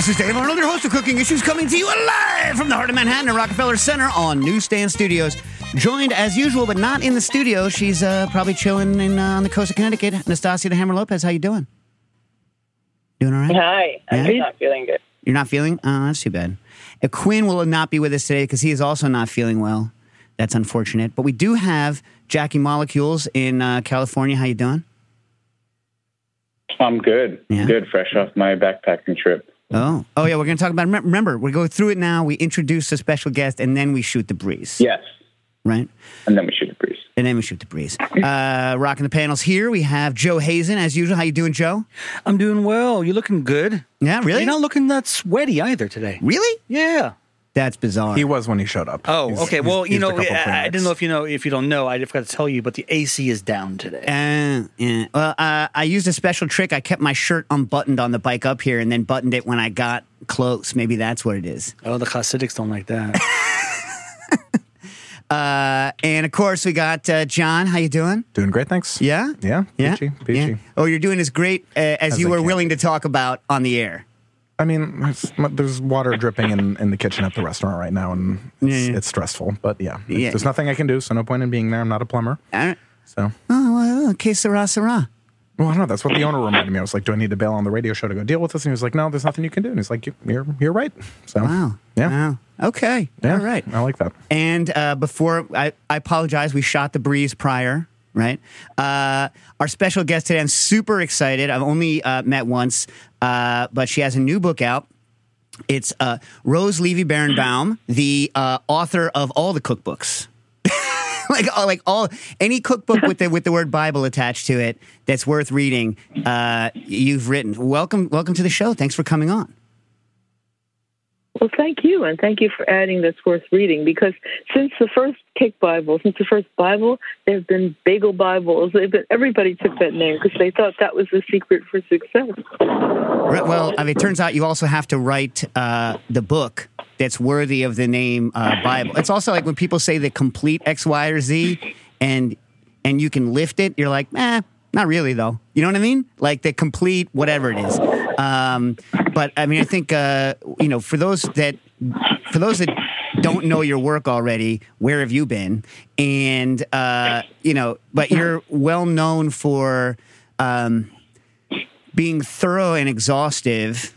This is Dave Arnold, your host of Cooking Issues, coming to you live from the heart of Manhattan at Rockefeller Center on Newsstand Studios. Joined as usual, but not in the studio. She's uh, probably chilling in, uh, on the coast of Connecticut. Nastasia the Hammer Lopez, how you doing? Doing all right? Hi. I'm Yeah? not feeling good. You're not feeling? Oh, that's too bad. Uh, Quinn will not be with us today because he is also not feeling well. That's unfortunate. But we do have Jackie Molecules in uh, California. How you doing? I'm good. Yeah? Good, fresh off my backpacking trip. Oh, oh yeah. We're going to talk about. remem- Remember, we go through it now. We introduce a special guest, and then we shoot the breeze. Yes. Right. And then we shoot the breeze. And then we shoot the breeze. Uh, rocking the panels here. We have Joe Hazen as usual. How you doing, Joe? I'm doing well. You're looking good. Yeah, really? You're not looking that sweaty either today. really? Yeah. That's bizarre. He was when he showed up. Oh, He's- okay. Well, you know, I, I didn't know if you know if you don't know. I forgot to tell you, but the AC is down today. Uh, yeah. Well, uh, I used a special trick. I kept my shirt unbuttoned on the bike up here, and then buttoned it when I got close. Maybe that's what it is. oh, the Hasidics don't like that. Uh, and of course, we got uh, John. How you doing? Doing great, thanks. Yeah. Yeah, Yeah. peachy, peachy. Yeah. Oh, you're doing as great uh, as, As you I were can. willing to talk about on the air. I mean, there's, there's water dripping in, in the kitchen at the restaurant right now, and it's, Yeah, yeah. it's stressful. But yeah, Yeah. there's nothing I can do, so no point in being there. I'm not a plumber. All right. So, Oh, well, okay, Sarah, Sarah. well, I don't know. That's what the owner reminded me. I was like, do I need to bail on the radio show to go deal with this? And he was like, no, there's nothing you can do. And he's like, "You- you're, you're right. So, Wow. Yeah. Wow. Okay. yeah, All right. I like that. And uh, before, I, I apologize. We shot the breeze prior, right? Uh, our special guest today, I'm super excited. I've only uh, met once, uh, but she has a new book out. It's uh, Rose Levy Beranbaum, the uh, author of all the cookbooks. like, all, like all any cookbook with the with the word Bible attached to it that's worth reading. Uh, you've written. Welcome, welcome to the show. Thanks for coming on. Well, thank you, and thank you for adding that's worth reading. Because since the first Cake Bible, since the first Bible, there have been Bagel Bibles. Been, everybody took that name because they thought that was the secret for success. Well, I mean, it turns out you also have to write uh, the book that's worthy of the name uh, Bible. It's also like when people say the complete X, Y, or Z, and and you can lift it. You're like, eh, not really though. You know what I mean? Like the complete whatever it is. Um, but I mean, I think uh, you know, for those that for those that don't know your work already, where have you been? And uh, you know, but you're well known for. Um, being thorough and exhaustive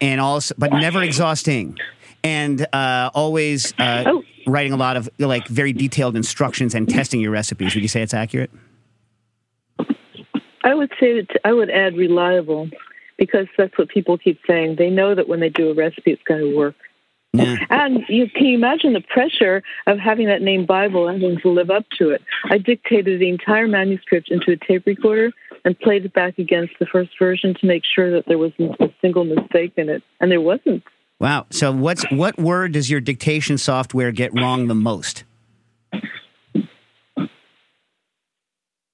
and also but never exhausting and uh, always uh, Oh. writing a lot of like very detailed instructions and testing your recipes would you say it's accurate I would say that I would add reliable because that's what people keep saying. They know that when they do a recipe, it's going to work. yeah And you can you imagine the pressure of having that name Bible and having to live up to it. I dictated the entire manuscript into a tape recorder and played it back against the first version to make sure that there wasn't a single mistake in it, and there wasn't. wow so what's what word does your dictation software get wrong the most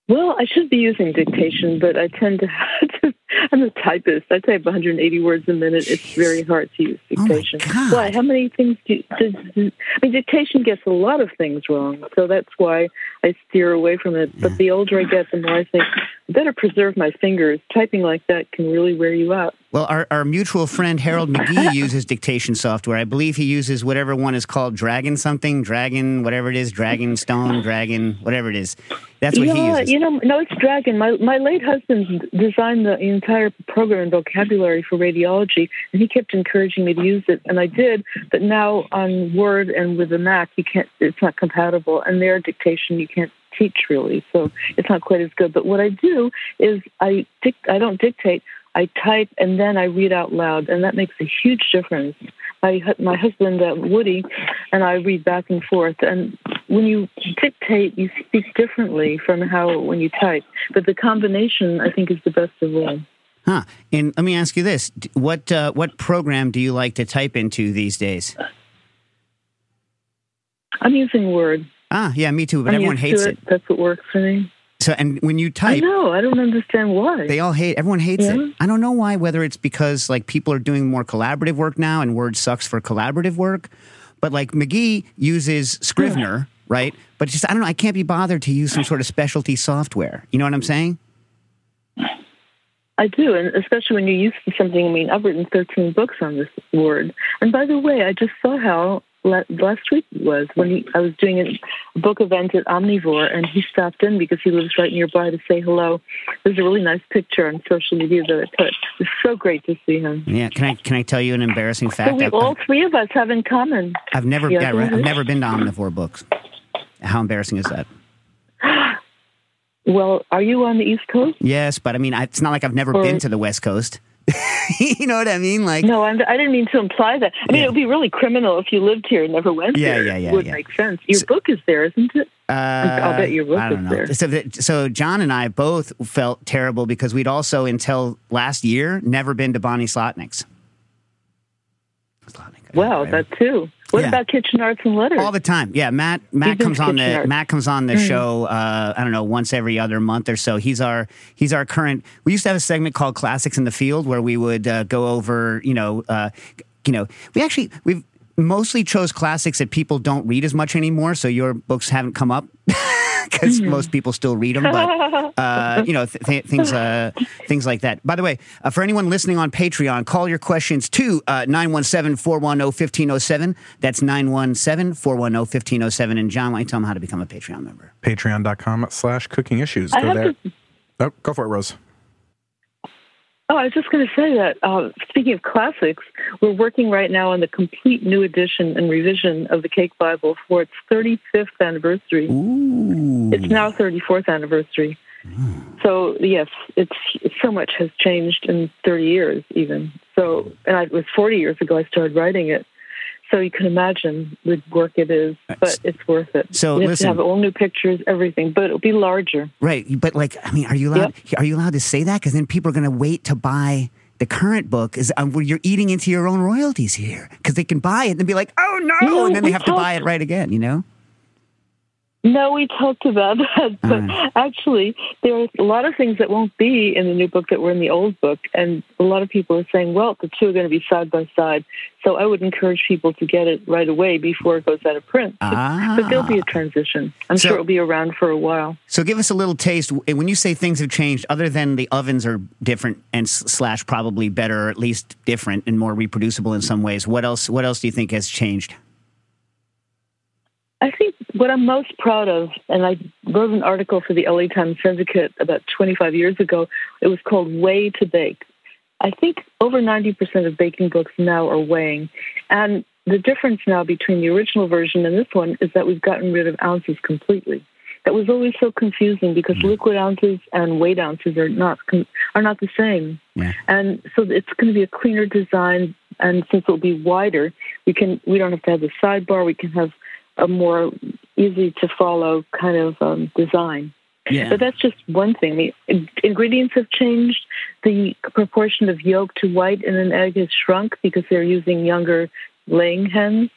Well, I should be using dictation, but I tend to. I'm a typist. I type 180 words a minute. It's very hard to use Oh dictation. God. Why? How many things do? Does, I mean, dictation gets a lot of things wrong, so that's why I steer away from it. But the older I get, the more I think I better preserve my fingers. Typing like that can really wear you out. well our, our mutual friend harold mcgee uses dictation software i believe he uses whatever one is called dragon something dragon whatever it is dragon stone dragon whatever it is that's what he yeah, uses you know, no, it's Dragon. My my late husband designed the entire program and vocabulary for radiology, and he kept encouraging me to use it, and I did. But now on Word and with the Mac, you can't. It's not compatible, and their dictation you can't teach really, so it's not quite as good. But what I do is I dic- I don't dictate. I type and then I read out loud, and that makes a huge difference. My hu- my husband uh, Woody and I read back and forth, and when you dictate, you speak differently from how when you type. But the combination, I think, is the best of all. Huh. And let me ask you this: what uh, what program do you like to type into these days? I'm using Word. Ah, yeah, me too. But I'm everyone hates to it. That's what works for me. So, and when you type, I know. I don't understand why. they all hate. Everyone hates Yeah. it. I don't know why. Whether it's because like people are doing more collaborative work now, and Word sucks for collaborative work. But like McGee uses Scrivener, right? But just I don't know. I can't be bothered to use some sort of specialty software. You know what I'm saying? I do, and especially when you're used to something. I mean, I've written 13 books on this word. And by the way, I just saw how last week was when he, I was doing a book event at Omnivore, and he stopped in because he lives right nearby to say hello. There's a really nice picture on social media that I put. It's so great to see him. Yeah, can I can I tell you an embarrassing fact? So we, I've, all three of us have in common. I've never Yeah, I've mm-hmm. never been to Omnivore Books. How embarrassing is that? Well, are you on the East Coast? Yes, but I mean, it's not like I've never Or- been to the West Coast. you know what I mean? Like, No, I'm, I didn't mean to imply that. I mean, Yeah. it would be really criminal if you lived here and never went Yeah, there. yeah, yeah, It would yeah. make sense. Your So- book is there, isn't it? Uh, I'll bet your book I don't is know. there. So, that, so John and I both felt terrible because we'd also, until last year, never been to Bonnie Slotnick's. Slotnick, Wow, that too. What Yeah. about Kitchen Arts and Letters? all the time. Yeah, Matt. Matt comes on the Arts. Matt comes on the Mm. show. Uh, I don't know, once every other month or so. He's our he's our current. We used to have a segment called Classics in the Field where we would uh, go over. You know, uh, you know, we actually we've mostly chose classics that people don't read as much anymore. So your books haven't come up. Because Mm-hmm. most people still read them, but uh, you know th- th- things, uh, things like that. By the way, uh, for anyone listening on Patreon, call your questions to uh, 917-410-1507. That's 917-410-1507. And John, why don't you tell them how to become a Patreon member? Patreon.com slash cooking issues. Go there. to- Oh, go for it, Rose. Oh, I was just going to say that. Uh, speaking of classics, we're working right now on the complete new edition and revision of the Cake Bible for its 35th anniversary. Ooh. It's now 34th anniversary. So yes, it's so much has changed in 30 years, even. So, and I, it was 40 years ago I started writing it. So you can imagine the work it is, but it's worth it. So we have listen. to have all new pictures, everything, but it'll be larger. Right, but like, I mean, are you allowed? Are you allowed to say that? Because then people are going to wait to buy the current book. Is um, where you're eating into your own royalties here because they can buy it and be like, oh no, No, and then they have to buy it right again. You know? No, we talked about that, but Mm. actually, there are a lot of things that won't be in the new book that were in the old book, and a lot of people are saying, "Well, the two are going to be side by side." So I would encourage people to get it right away before it goes out of print. But- Ah. But there'll be a transition. I'm So- sure it'll be around for a while. So give us a little taste. When you say things have changed, other than the ovens are different and slash probably better, or at least different and more reproducible in some ways, what else? What else do you think has changed? I think what I'm most proud of, and I wrote an article for the LA Times Syndicate about 25 years ago. It was called Way to Bake. I think over 90% of baking books now are weighing. And the difference now between the original version and this one is that we've gotten rid of ounces completely. That was always so confusing because mm. liquid ounces and weight ounces are not are not the same. Yeah. And so it's going to be a cleaner design. And since it'll be wider, we can we don't have to have the sidebar. We can have a more easy to follow kind of um, design. Yeah. But that's just one thing. In- ingredients have changed. The proportion of yolk to white in an egg has shrunk because they're using younger laying hens.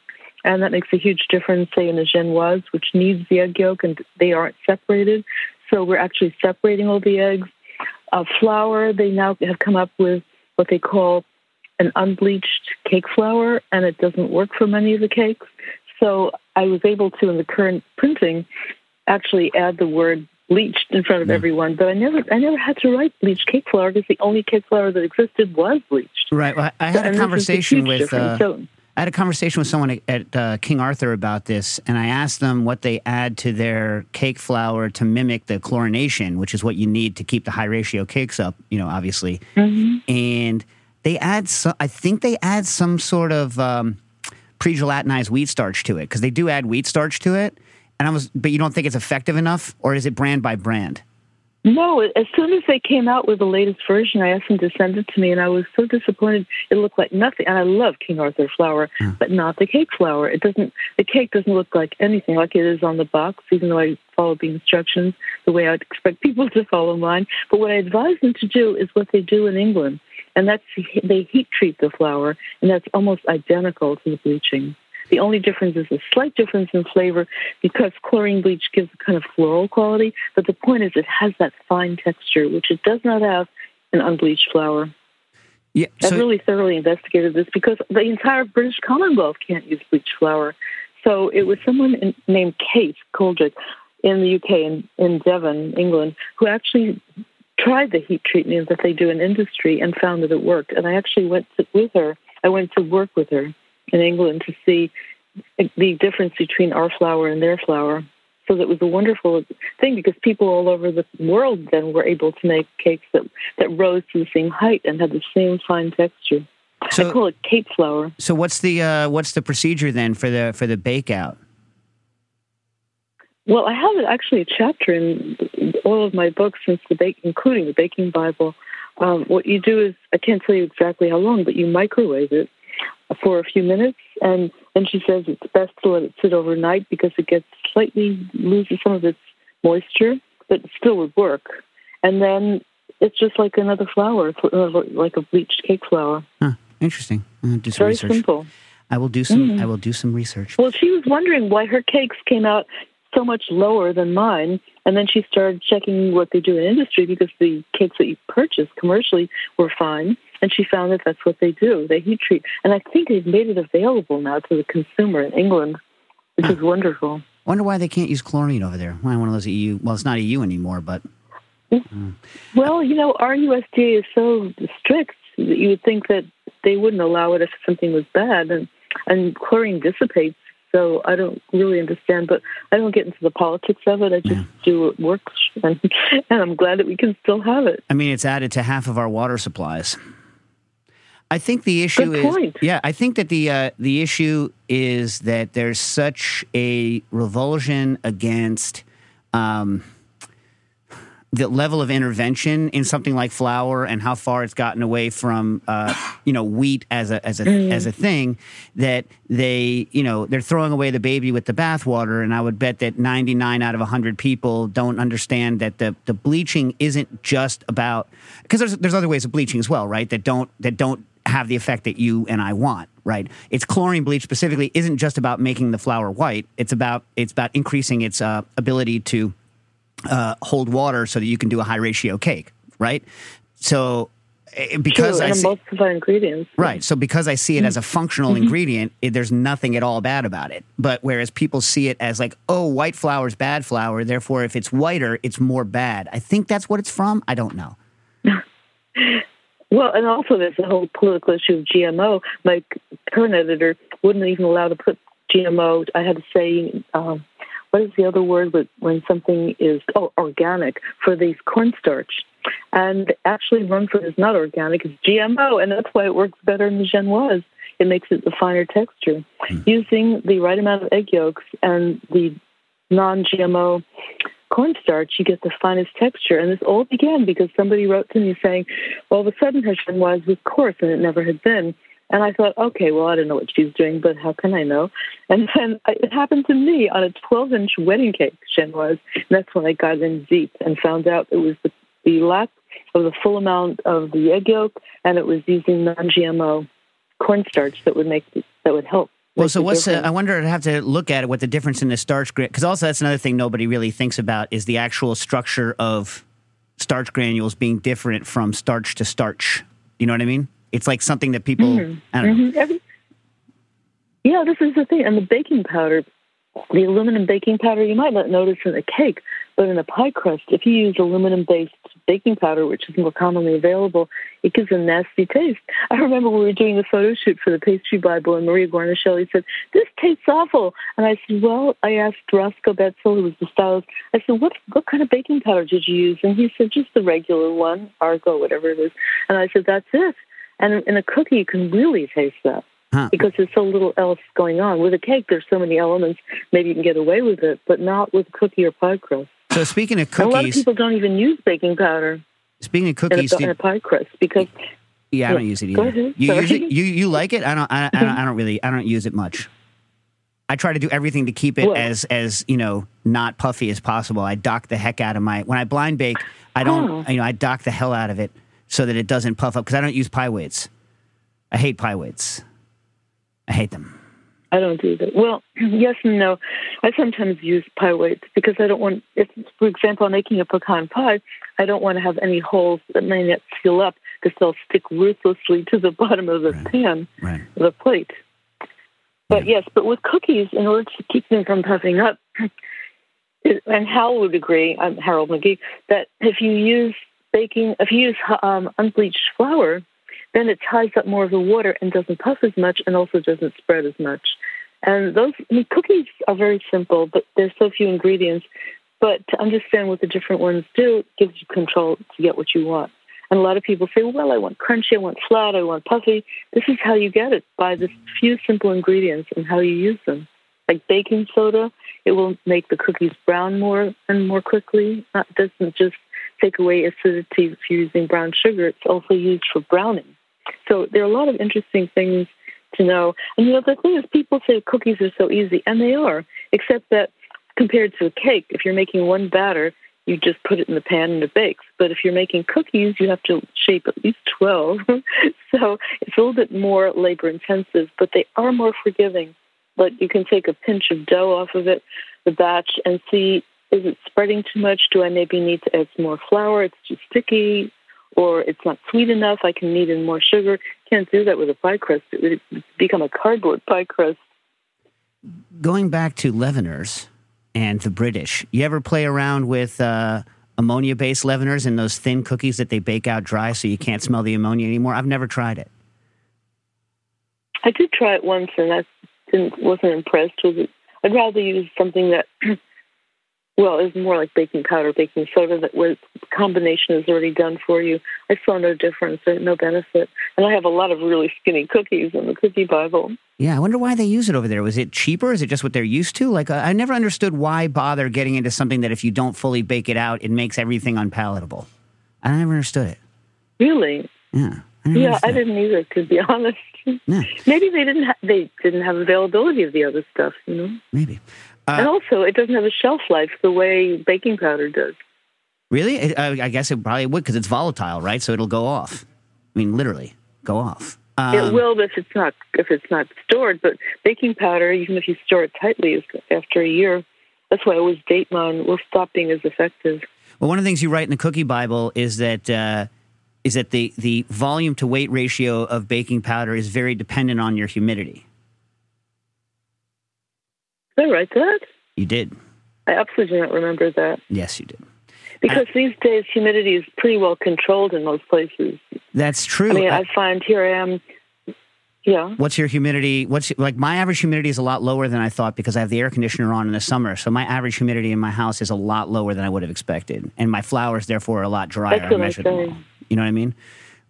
And that makes a huge difference, say, in a genoise, which needs the egg yolk, and they aren't separated. So we're actually separating all the eggs. Uh, flour, they now have come up with what they call an unbleached cake flour, and it doesn't work for many of the cakes. So I was able to, in the current printing, actually add the word bleached in front of everyone. But I never, I never had to write bleached cake flour because the only cake flour that existed was bleached. Right. Well, I had And a this is the conversation huge with. Uh, So- I had a conversation with someone at, uh, King Arthur about this, and I asked them what they add to their cake flour to mimic the chlorination, which is what you need to keep the high ratio cakes up. You know, obviously, and they add. So, I think they add some sort of um, pre-gelatinized wheat starch to it because they do add wheat starch to it. And I was, but you don't think it's effective enough, or is it brand by brand? No, as soon as they came out with the latest version, I asked them to send it to me, and I was so disappointed. It looked like nothing, and I love King Arthur flour, but not the cake flour. It doesn't. The cake doesn't look like anything like it is on the box, even though I followed the instructions the way I'd expect people to follow mine. But what I advise them to do is what they do in England, and that's they heat treat the flour, and that's almost identical to the bleaching. The only difference is a slight difference in flavor because chlorine bleach gives a kind of floral quality. But the point is, it has that fine texture, which it does not have in unbleached flour. Yeah. I've really thoroughly investigated this because the entire British Commonwealth can't use bleached flour. So it was someone in, named Kate Coldrick in the UK, in, in Devon, England, who actually tried the heat treatment that they do in industry and found that it worked. And I actually went to, with her. I went to work with her in England to see the difference between our flour and their flour. So that was a wonderful thing because people all over the world then were able to make cakes that, that rose to the same height and had the same fine texture. So- I call it cake flour. So what's the uh, what's the procedure then for the for the bake out? Well, I have actually a chapter in all of my books since the bake, including the Baking Bible. Um, what you do is, I can't tell you exactly how long, but you microwave it for a few minutes, and then she says it's best to let it sit overnight because it gets slightly loses some of its moisture, but it still would work. And then it's just like another flour, like a bleached cake flour. Huh, interesting. I'll do some Very research. simple. I will do some. Mm. I will do some research. Well, she was wondering why her cakes came out so much lower than mine. And then she started checking what they do in industry because the cakes that you purchase commercially were fine. And she found that that's what they do. They heat treat. And I think they've made it available now to the consumer in England, which is hmm. wonderful. Wonder why they can't use chlorine over there. Why one of those EU? Well, it's not EU anymore, but uh. Well, you know, our USDA is so strict that you would think that they wouldn't allow it if something was bad. And, and chlorine dissipates. So I don't really understand, but I don't get into the politics of it. I just do what works, and, and I'm glad that we can still have it. I mean, it's added to half of our water supplies. I think the issue is yeah. I think that the uh, the issue is that there's such a revulsion against um, the level of intervention in something like flour and how far it's gotten away from uh, you know wheat as a as a as a thing that they you know they're throwing away the baby with the bathwater. And I would bet that 99 out of 100 people don't understand that the the bleaching isn't just about because there's there's other ways of bleaching as well right? That don't that don't have the effect that you and I want right? It's chlorine bleach specifically isn't just about making the flour white. It's about it's about increasing its uh, ability to uh, hold water so that you can do a high ratio cake, right? So eh, because True, I see, emulsify ingredients. right, so because I see it as a functional Mm-hmm. ingredient, it, there's nothing at all bad about it. But whereas people see it as like, oh, white flour is bad flour, therefore if it's whiter, it's more bad. I think that's what it's from. I don't know. Well, and also there's the whole political issue of GMO. My current editor wouldn't even allow to put GMO. I had to say, um, what is the other word but when something is oh organic for these cornstarch? And actually, Rumford is not organic; it's GMO, and that's why it works better in the genoise. It makes it a finer texture. Hmm. Using the right amount of egg yolks and the non-GMO cornstarch, you get the finest texture. And this all began because somebody wrote to me saying, all of a sudden her genoise was coarse and it never had been. And I thought, okay, well, I don't know what she's doing, but how can I know? And then it happened to me on a 12 inch wedding cake, genoise. And that's when I got in deep and found out it was the, the lack of the full amount of the egg yolk and it was using non GMO cornstarch that would make that would help. Well, so what's difference. I wonder. I'd have to look at it. What the difference in the starch grit, Because also that's another thing nobody really thinks about is the actual structure of starch granules being different from starch to starch. You know what I mean? It's like something that people. Mm-hmm. I don't know. Mhm. Every- yeah, this is the thing. And the baking powder, the aluminum baking powder, you might not notice in a cake, but in a pie crust, if you use aluminum based baking powder, which is more commonly available, it gives a nasty taste. I remember we were doing a photo shoot for the Pastry Bible, and Maria Guarnaschelli said, This tastes awful. And I said, Well, I asked Roscoe Betsill, who was the stylist, I said, What what kind of baking powder did you use? And he said, Just the regular one, Argo, whatever it is. And I said, That's it. And in a cookie, you can really taste that Huh. because there's so little else going on. With a cake, there's so many elements. Maybe you can get away with it, but not with cookie or pie crust. So speaking of And a lot of people don't even use baking powder speaking of in cookies, a, in a pie crust because yeah, I don't use it either. ahead. You use it? You you like it? I don't. I, I don't. I don't really. I don't use it much. I try to do everything to keep it Well- as as you know not puffy as possible. I dock the heck out of my when I blind bake. I don't. Oh. You know, I dock the hell out of it so that it doesn't puff up because I don't use pie weights. I hate pie weights. I hate them. I don't do that. Well, yes and no. I sometimes use pie weights because I don't want, if, for example, I'm making a pecan pie, I don't want to have any holes that may not seal up because they'll stick ruthlessly to the bottom of the pan, Right. the plate. But yes, but with cookies, in order to keep them from puffing up, and Hal would agree, I'm Harold McGee, that if you use baking, if you use um, unbleached flour, then it ties up more of the water and doesn't puff as much and also doesn't spread as much. And those I mean, cookies are very simple, but there's so few ingredients. But to understand what the different ones do gives you control to get what you want. And a lot of people say, well, I want crunchy, I want flat, I want puffy. This is how you get it by the few simple ingredients and how you use them. Like baking soda, it will make the cookies brown more and more quickly. It doesn't just take away acidity if you're using brown sugar, it's also used for browning. So there are a lot of interesting things to know. And you know, the thing is, people say cookies are so easy, and they are, except that compared to a cake, if you're making one batter, you just put it in the pan and it bakes. But if you're making cookies, you have to shape at least 12. so it's a little bit more labor intensive, but they are more forgiving. But you can take a pinch of dough off of it, the batch, and see is it spreading too much? Do I maybe need to add some more flour? It's too sticky, or it's not sweet enough. I can knead in more sugar. Can't do that with a pie crust. It would become a cardboard pie crust. Going back to leaveners, and the British. You ever play around with uh, ammonia based leaveners and those thin cookies that they bake out dry so you can't smell the ammonia anymore? I've never tried it. I did try it once and I didn't, wasn't impressed with it. I'd rather use something that Well, it's more like baking powder, baking soda that was combination is already done for you. I saw no difference, uh, no benefit, and I have a lot of really skinny cookies in the cookie Bible. Yeah, I wonder why they use it over there. Was it cheaper? Is it just what they're used to? Like, I never understood why bother getting into something that if you don't fully bake it out, it makes everything unpalatable. I never understood it. Really? Yeah. I yeah, I didn't either, to be honest. Yeah. Maybe they didn't. Ha- they didn't have availability of the other stuff. You know. Maybe. Uh, and also, it doesn't have a shelf life the way baking powder does. Really? I, I guess it probably would because it's volatile, right? So it'll go off. I mean, literally, go off. Um, it will if it's not if it's not stored. But baking powder, even if you store it tightly, after a year. That's why I always date mine. Will stop being as effective. Well, one of the things you write in the Cookie Bible is that uh, is that the the volume to weight ratio of baking powder is very dependent on your humidity. Did I write that? You did. I absolutely do not remember that. Yes, you did. Because I, these days humidity is pretty well controlled in most places. That's true. I mean, I, I find here I am. Yeah. What's your humidity? What's like my average humidity is a lot lower than I thought because I have the air conditioner on in the summer. So my average humidity in my house is a lot lower than I would have expected, and my flowers therefore are a lot drier. That's what I'm saying. You know what I mean?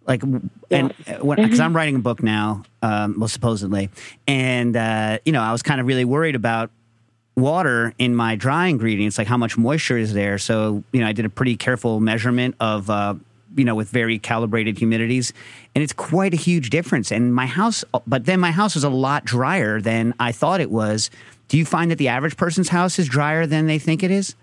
Like, and because uh, mm-hmm. I'm writing a book now, um, well, supposedly, and uh, you know, I was kind of really worried about water in my dry ingredients, like how much moisture is there. So, you know, I did a pretty careful measurement of, uh, you know, with very calibrated humidities, and it's quite a huge difference. And my house, but then my house is a lot drier than I thought it was. Do you find that the average person's house is drier than they think it is?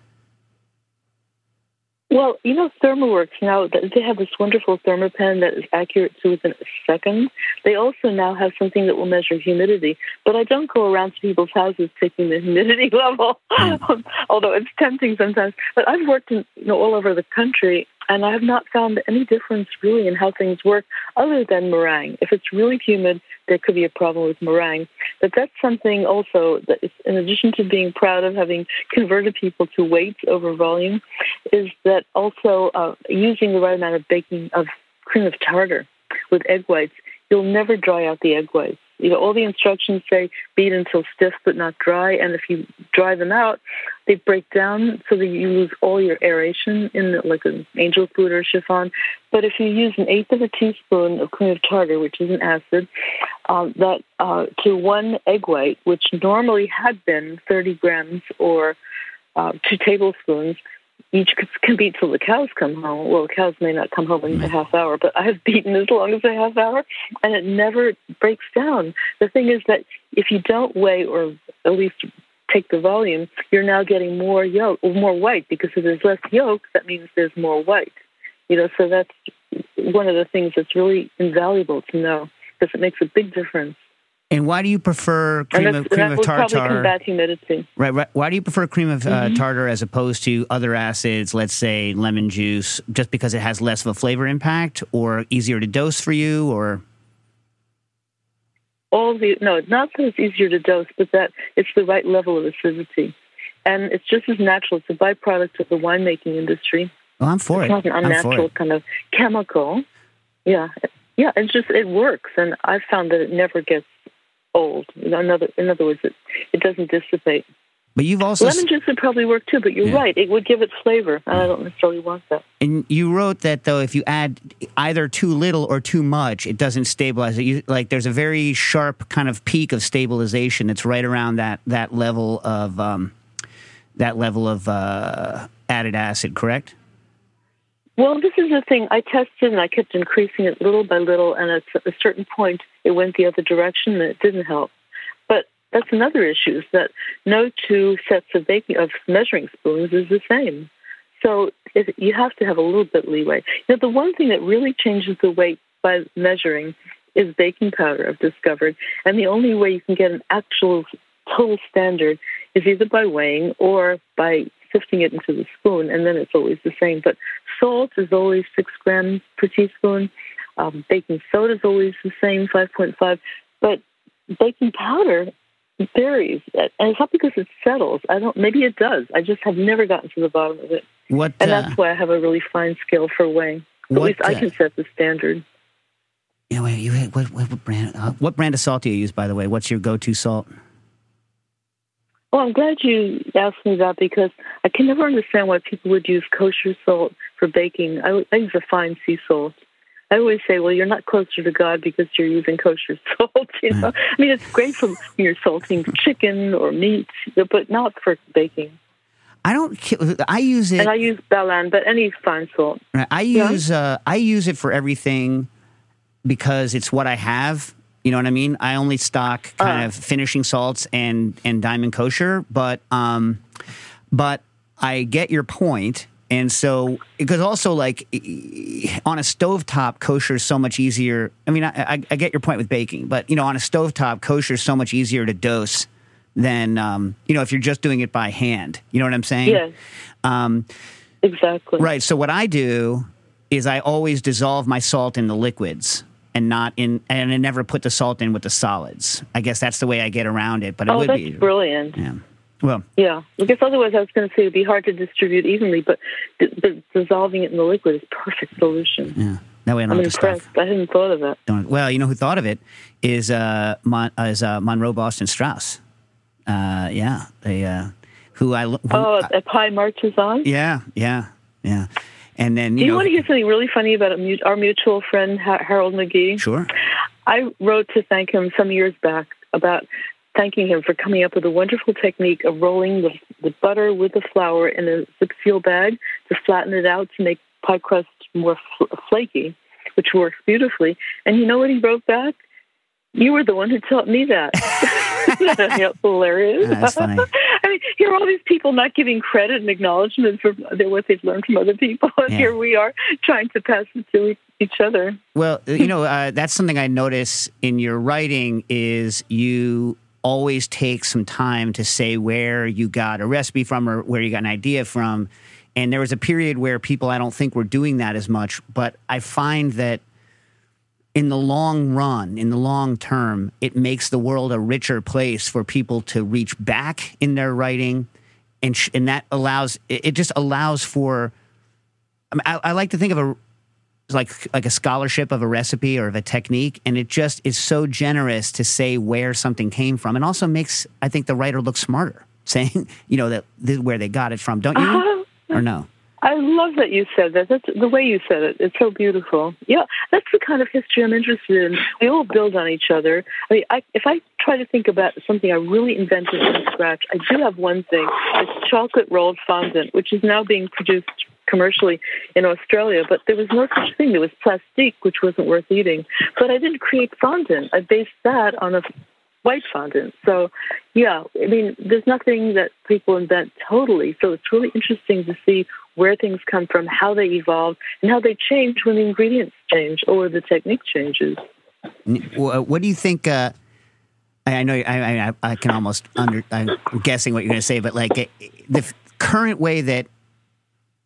Well, you know, ThermoWorks now, they have this wonderful Thermapen that is accurate to within a second. They also now have something that will measure humidity, but I don't go around to people's houses taking the humidity level, hmm. although it's tempting sometimes. But I've worked in, you know, all over the country, and I have not found any difference really in how things work other than meringue. If it's really humid, there could be a problem with meringue. But that's something also that is, in addition to being proud of having converted people to weight over volume, is that also uh, using the right amount of baking of cream of tartar with egg whites, you'll never dry out the egg whites. You know, all the instructions say beat until stiff but not dry, and if you dry them out, they break down so that you lose all your aeration in the, like an angel food or chiffon. But if you use an eighth of a teaspoon of cream of tartar, which is an acid, um, that uh, to one egg white, which normally had been 30 grams or uh, two tablespoons, each can beat till the cows come home. Well, the cows may not come home in a half hour, but I have beaten as long as a half hour, and it never breaks down. The thing is that if you don't weigh or at least take the volume, you're now getting more yolk, more white because if there's less yolk, that means there's more white. You know, so that's one of the things that's really invaluable to know because it makes a big difference. And why do you prefer cream of cream of tartar? Right, right. Why do you prefer cream of uh, mm-hmm. tartar as opposed to other acids? Let's say lemon juice, just because it has less of a flavor impact, or easier to dose for you, or all the no, not that it's easier to dose, but that it's the right level of acidity, and it's just as natural. It's a byproduct of the winemaking industry. Well, I'm for it's it. It's not an unnatural kind of chemical. Yeah, yeah. It's just it works, and I've found that it never gets old. In other, in other words, it it doesn't dissipate. But you've also Lemon juice would probably work too, but you're Yeah. right. It would give it flavor, I don't necessarily want that. And you wrote that though, if you add either too little or too much, it doesn't stabilize it. You, like there's a very sharp kind of peak of stabilization that's right around that that level of um, that level of uh, added acid. Correct? Well, this is the thing. I tested and I kept increasing it little by little, and at a certain point, it went the other direction, and it didn't help. But that's another issue: is that no two sets of baking of measuring spoons is the same. So it, you have to have a little bit leeway. Now, the one thing that really changes the weight by measuring is baking powder. I've discovered, and the only way you can get an actual total standard is either by weighing or by sifting it into the spoon, and then it's always the same. But salt is always six grams per teaspoon. Um, baking soda is always the same, 5.5. But baking powder varies, and it's not because it settles. I don't. Maybe it does. I just have never gotten to the bottom of it, What? and uh, that's why I have a really fine scale for weighing. At What, least I uh, can set the standard. Yeah, wait, you what, what, what brand? Uh, what brand of salt do you use, by the way? What's your go-to salt? Well, I'm glad you asked me that because I can never understand why people would use kosher salt for baking. I, I use a fine sea salt. I always say, well, you're not closer to God because you're using kosher salt. You know, I mean, it's great for when you're salting chicken or meat, but not for baking. I don't. I use it. And I use Baleine, but any fine salt. I Yeah. use uh, I use it for everything because it's what I have. You know what I mean? I only stock kind Uh. of finishing salts and and diamond kosher, but um, but I get your point. And so, because also like on a stovetop, kosher is so much easier. I mean, I, I, I get your point with baking, but you know, on a stovetop, kosher is so much easier to dose than um, you know if you're just doing it by hand. You know what I'm saying? Yes, Um, exactly. Right. So what I do is I always dissolve my salt in the liquids and not in, and I never put the salt in with the solids. I guess that's the way I get around it. But it Oh, would that's be, brilliant. yeah. Well, Yeah, because otherwise I was going to say it'd be hard to distribute evenly, but d- d- dissolving it in the liquid is perfect solution. yeah. That way I don't I'm have to stuff. impressed. I hadn't thought of that. Don't, well, you know who thought of it is uh, Mon, uh, is uh, Monroe Boston Strause. Uh, yeah, they uh, who I who, Oh, a pie marches on. yeah, yeah, yeah. And then you Do you know, want to hear something really funny about our mutual friend Harold McGee? sure. I wrote to thank him some years back about thanking him for coming up with a wonderful technique of rolling the, the butter with the flour in a zip seal bag to flatten it out to make pie crust more fl- flaky, which works beautifully. And you know what he wrote back? You were the one who taught me that. know, hilarious. That's funny. I mean, here are all these people not giving credit and acknowledgement for what they've learned from other people, and Yeah. here we are trying to pass it to each other. Well, you know, uh, that's something I notice in your writing is you always take some time to say where you got a recipe from or where you got an idea from. And there was a period where people I don't think were doing that as much, but I find that in the long run, in the long term, it makes the world a richer place for people to reach back in their writing, and sh- and that allows it just allows for. I, mean, I, I like to think of a like like a scholarship of a recipe or of a technique, and it just is so generous to say where something came from, and also makes I think the writer look smarter, saying you know that this is where they got it from, don't you? Uh-huh. Or no? I love that you said that. That's the way you said it. It's so beautiful. Yeah, that's the kind of history I'm interested in. We all build on each other. I mean, I, if I try to think about something I really invented from scratch, I do have one thing. It's chocolate rolled fondant, which is now being produced commercially in Australia. But there was no such thing. There was plastique, which wasn't worth eating. But I didn't create fondant. I based that on a white fondant. So, yeah, I mean, there's nothing that people invent totally. So it's really interesting to see where things come from, how they evolve, and how they change when the ingredients change or the technique changes. What do you think? Uh, I know I, I, I can almost under. I'm guessing what you're going to say, but like the f- current way that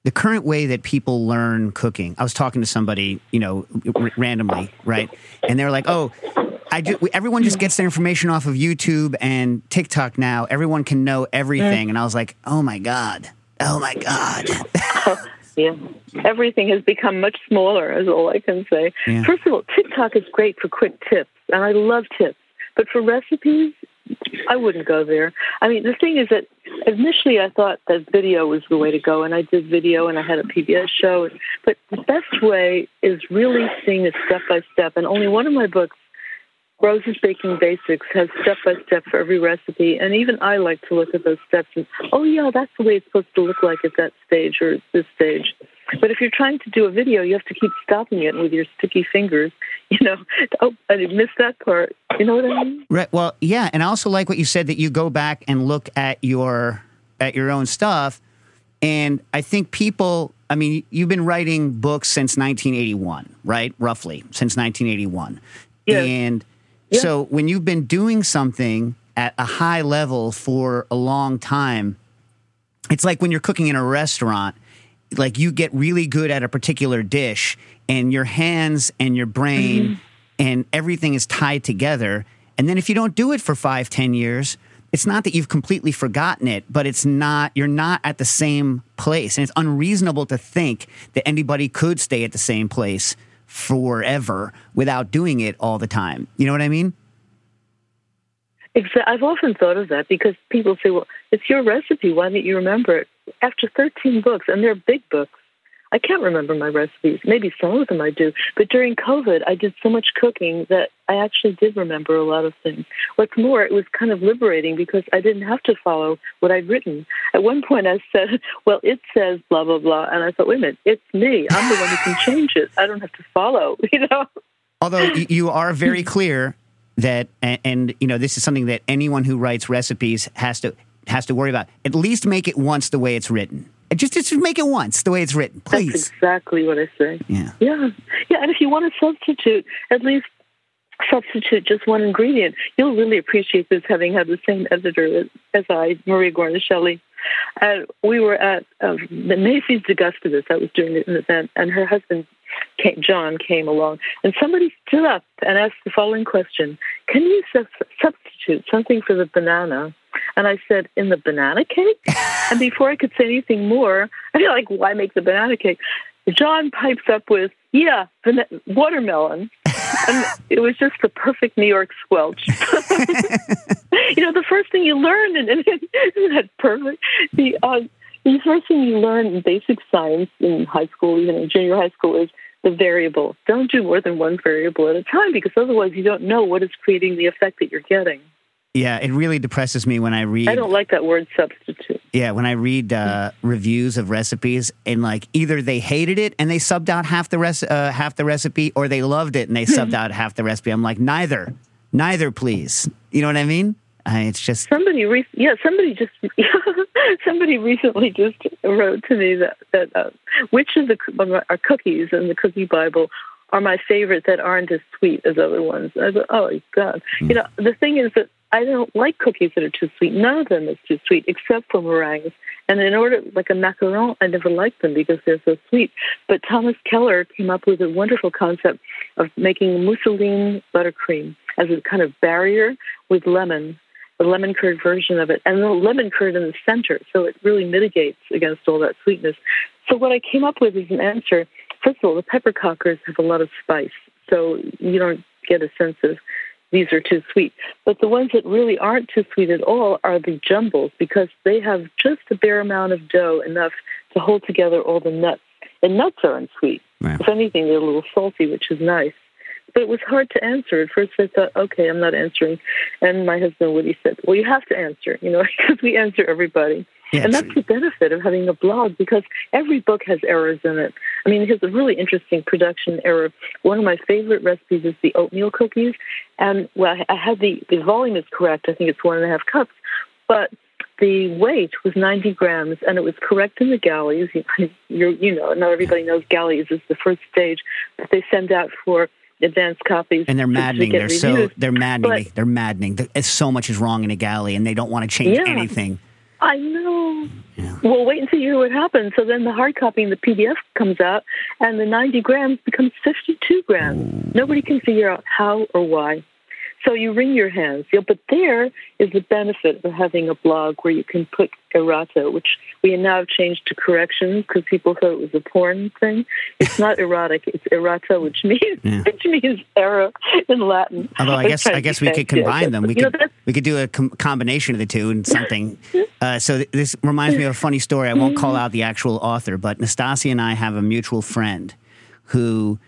the current way that people learn cooking. I was talking to somebody, you know, r- randomly, right, and they're like, "Oh, I ju- everyone just gets their information off of YouTube and TikTok now. Everyone can know everything." And I was like, "Oh my god, oh my god." Yeah. Everything has become much smaller, is all I can say. Yeah. First of all, TikTok is great for quick tips, and I love tips. But for recipes, I wouldn't go there. I mean, the thing is that initially I thought that video was the way to go, and I did video and I had a PBS show. But the best way is really seeing it step by step. And only one of my books, Rose's Baking Basics, has step by step for every recipe. And even I like to look at those steps and, oh, yeah, that's the way it's supposed to look like at that stage or this stage. But if you're trying to do a video, you have to keep stopping it with your sticky fingers. You know, oh, I missed that part. You know what I mean? Right. Well, yeah, and I also like what you said that you go back and look at your at your own stuff, and I think people. I mean, you've been writing books since 1981, right? Roughly since 1981, Yes. and Yeah. so when you've been doing something at a high level for a long time, it's like when you're cooking in a restaurant like you get really good at a particular dish and your hands and your brain mm-hmm. and everything is tied together. And then if you don't do it for five ten years it's not that you've completely forgotten it but it's not you're not at the same place. And it's unreasonable to think that anybody could stay at the same place forever without doing it all the time you know what i mean Exa- I've often thought of that because people say, well, it's your recipe. Why don't you remember it? After 13 books, and they're big books, I can't remember my recipes. Maybe some of them I do. But during COVID, I did so much cooking that I actually did remember a lot of things. What's more, it was kind of liberating because I didn't have to follow what I'd written. At one point, I said, well, it says blah, blah, blah. And I thought, wait a minute, it's me. I'm the one who can change it. I don't have to follow, you know? Although you are very clear that, and, and you know, this is something that anyone who writes recipes has to has to worry about. At least make it once the way it's written. Just just make it once the way it's written, please. That's exactly what I say. Yeah. Yeah. Yeah. And if you want to substitute, at least substitute just one ingredient. You'll really appreciate this having had the same editor as, I, Maria Guarnaschelli. Uh, we were at uh, the Macy's de Gustibus. I was doing an event, and her husband, came, John, came along, and somebody stood up and asked the following question: Can you sub- substitute something for the banana? And I said, in the banana cake? and before I could say anything more, I feel like, why make the banana cake? John pipes up with, yeah, bana- watermelon. and it was just the perfect New York squelch. you know, the first thing you learn, and, and isn't that perfect? The, uh, the first thing you learn in basic science in high school, even in junior high school, is the variable. Don't do more than one variable at a time because otherwise you don't know what is creating the effect that you're getting. Yeah, it really depresses me when I read. I don't like that word substitute. Yeah, when I read uh, reviews of recipes and like either they hated it and they subbed out half the rest uh, half the recipe, or they loved it and they subbed out half the recipe. I'm like neither, neither, please. You know what I mean? I, it's just Somebody, re- yeah, somebody just, somebody recently just wrote to me that that uh, which of the our cookies in the Cookie Bible are my favorite that aren't as sweet as other ones. I thought, oh God, you know, the thing is that I don't like cookies that are too sweet. None of them is too sweet except for meringues. And in order, like a macaron, I never liked them because they're so sweet. But Thomas Keller came up with a wonderful concept of making mousseline buttercream as a kind of barrier with lemon the lemon curd version of it, and the lemon curd in the center, so it really mitigates against all that sweetness. So what I came up with is an answer. First of all, the pepparkakor have a lot of spice, so you don't get a sense of these are too sweet. But the ones that really aren't too sweet at all are the jumbles because they have just a bare amount of dough enough to hold together all the nuts. And nuts aren't sweet. If anything, they're a little salty, which is nice. But it was hard to answer. At first, I thought, okay, I'm not answering. And my husband Woody said, well, you have to answer, you know, because we answer everybody. And that's the benefit of having a blog because every book has errors in it. I mean, it has a really interesting production error. One of my favorite recipes is the oatmeal cookies. And, well, I had the, the volume is correct. I think it's one and a half cups. But the weight was 90 grams, and it was correct in the galleys. You, you you know, not everybody knows galleys is the first stage that they send out for advanced copies. and they're maddening. They're so they're maddening. But- they're maddening. So much is wrong in a galley, and they don't want to change Yeah. anything. I know. Yeah. Well, wait you hear what happens. So then the hard copy and the PDF comes out, and the 90 grams becomes 52 grams. Nobody can figure out how or why. So you wring your hands. But there is the benefit of having a blog where you can put errata, which we now have changed to corrections because people thought it was a porn thing. It's not erotic; it's errata, which means Yeah. which means error in Latin. Although I guess I guess we could combine guess. them. We You know, could we could do a com- combination of the two and something. Uh, so th- this reminds me of a funny story. I won't call out the actual author, but Nastasia and I have a mutual friend who,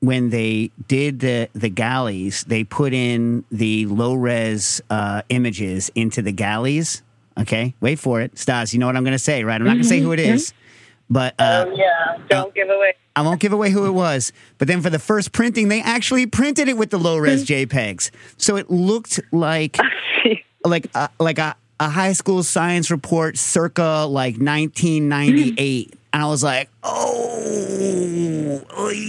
when they did the the galleys, they put in the low res uh, images into the galleys. Okay, wait for it, Stas. You know what I'm going to say, right? I'm not going to say who it is, but. Uh, Oh, yeah, don't give away. I won't give away who it was, but then for the first printing, they actually printed it with the low res Hmm. JPEGs, so it looked like like a, like a, a high school science report circa like 1998, and I was like, oh, oy.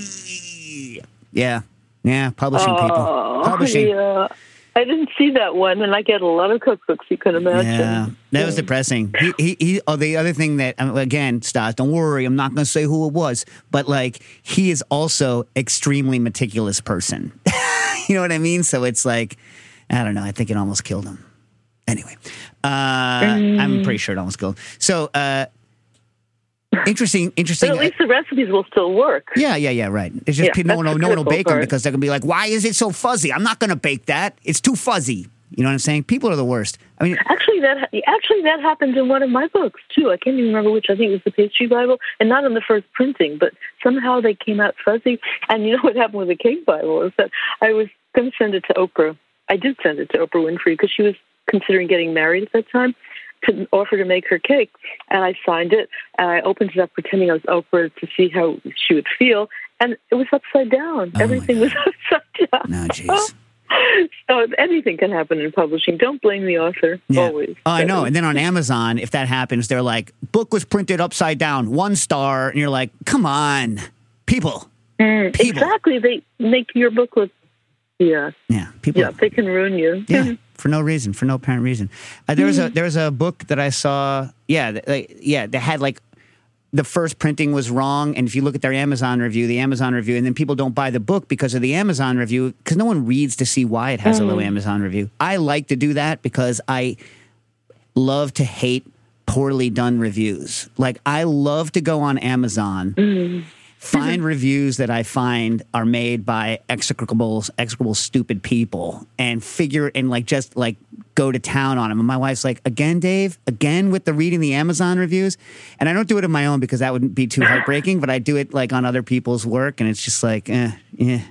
Yeah, yeah, publishing people, Oh, publishing. yeah. I didn't see that one, and I get a lot of cookbooks. You can imagine. Yeah, that was depressing. He, he, he, oh, the other thing that, um, again, Stas, don't worry, I'm not going to say who it was, but like, he is also extremely meticulous person. you know what I mean? So it's like, I don't know. I think it almost killed him. Anyway, uh, I'm pretty sure it almost killed. him. So, uh, interesting, interesting. But at least the recipes will still work. Yeah, yeah, yeah, right. It's just Yeah, people, no one, that's will- the no one will bake them because they're gonna be like, "Why is it so fuzzy? I'm not gonna bake that. It's too fuzzy." You know what I'm saying? People are the worst. I mean, Actually, that actually that happened in one of my books too. I can't even remember which. I think it was the Pastry Bible, and not in the first printing. But somehow they came out fuzzy. And you know what happened with the Cake Bible is that I was going to send it to Oprah. I did send it to Oprah Winfrey because she was considering getting married at that time. To offer to make her cake, and I signed it, and I opened it up pretending I was Oprah to see how she would feel, and it was upside down. Oh, Everything was upside down. no, jeez. So anything can happen in publishing. Don't blame the author. Yeah. Always. Oh, I know. And then on Amazon, if that happens, they're like, book was printed upside down, one star. And you're like, come on, people. Mm, people. exactly. They make your book look. Yeah, Yeah, people. yeah. They can ruin you. Yeah, for no reason, for no apparent reason. Uh, there was Hmm. a there was a book that I saw. Yeah, that, like, yeah, that had like the first printing was wrong, and if you look at their Amazon review, the Amazon review, and then people don't buy the book because of the Amazon review, because no one reads to see why it has a Hmm. low Amazon review. I like to do that because I love to hate poorly done reviews. Like I love to go on Amazon Hmm. Find reviews that I find are made by execrable, execrable, stupid people, and figure and like just like go to town on them. And my wife's like, "Again, Dave? Again with the reading the Amazon reviews?" And I don't do it on my own because that wouldn't be too heartbreaking. but I do it like on other people's work, and it's just like, eh, yeah,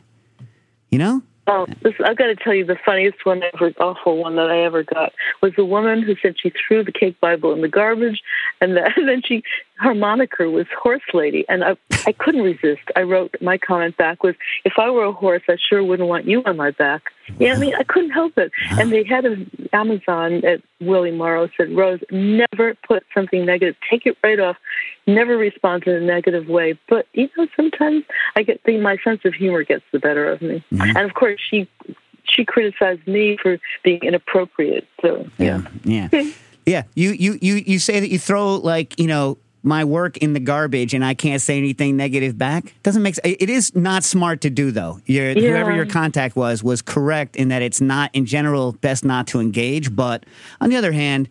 you know. Oh, this, I've got to tell you, the funniest one ever, awful one that I ever got was the woman who said she threw the cake Bible in the garbage, and, the, and then she her moniker was Horse Lady, and I I couldn't resist. I wrote my comment back was, "If I were a horse, I sure wouldn't want you on my back." Yeah, I mean, I couldn't help it. And the head of Amazon at William Morrow said, "Rose, never put something negative. Take it right off. Never respond in a negative way." But you know, sometimes I get the my sense of humor gets the better of me, mm-hmm. and of course she she criticized me for being inappropriate. So yeah. Yeah. Yeah. You, you, you, you say that you throw like, you know, my work in the garbage and I can't say anything negative back. Doesn't make sense. It is not smart to do though. Your, Whoever your contact was was correct in that it's not in general best not to engage. But on the other hand,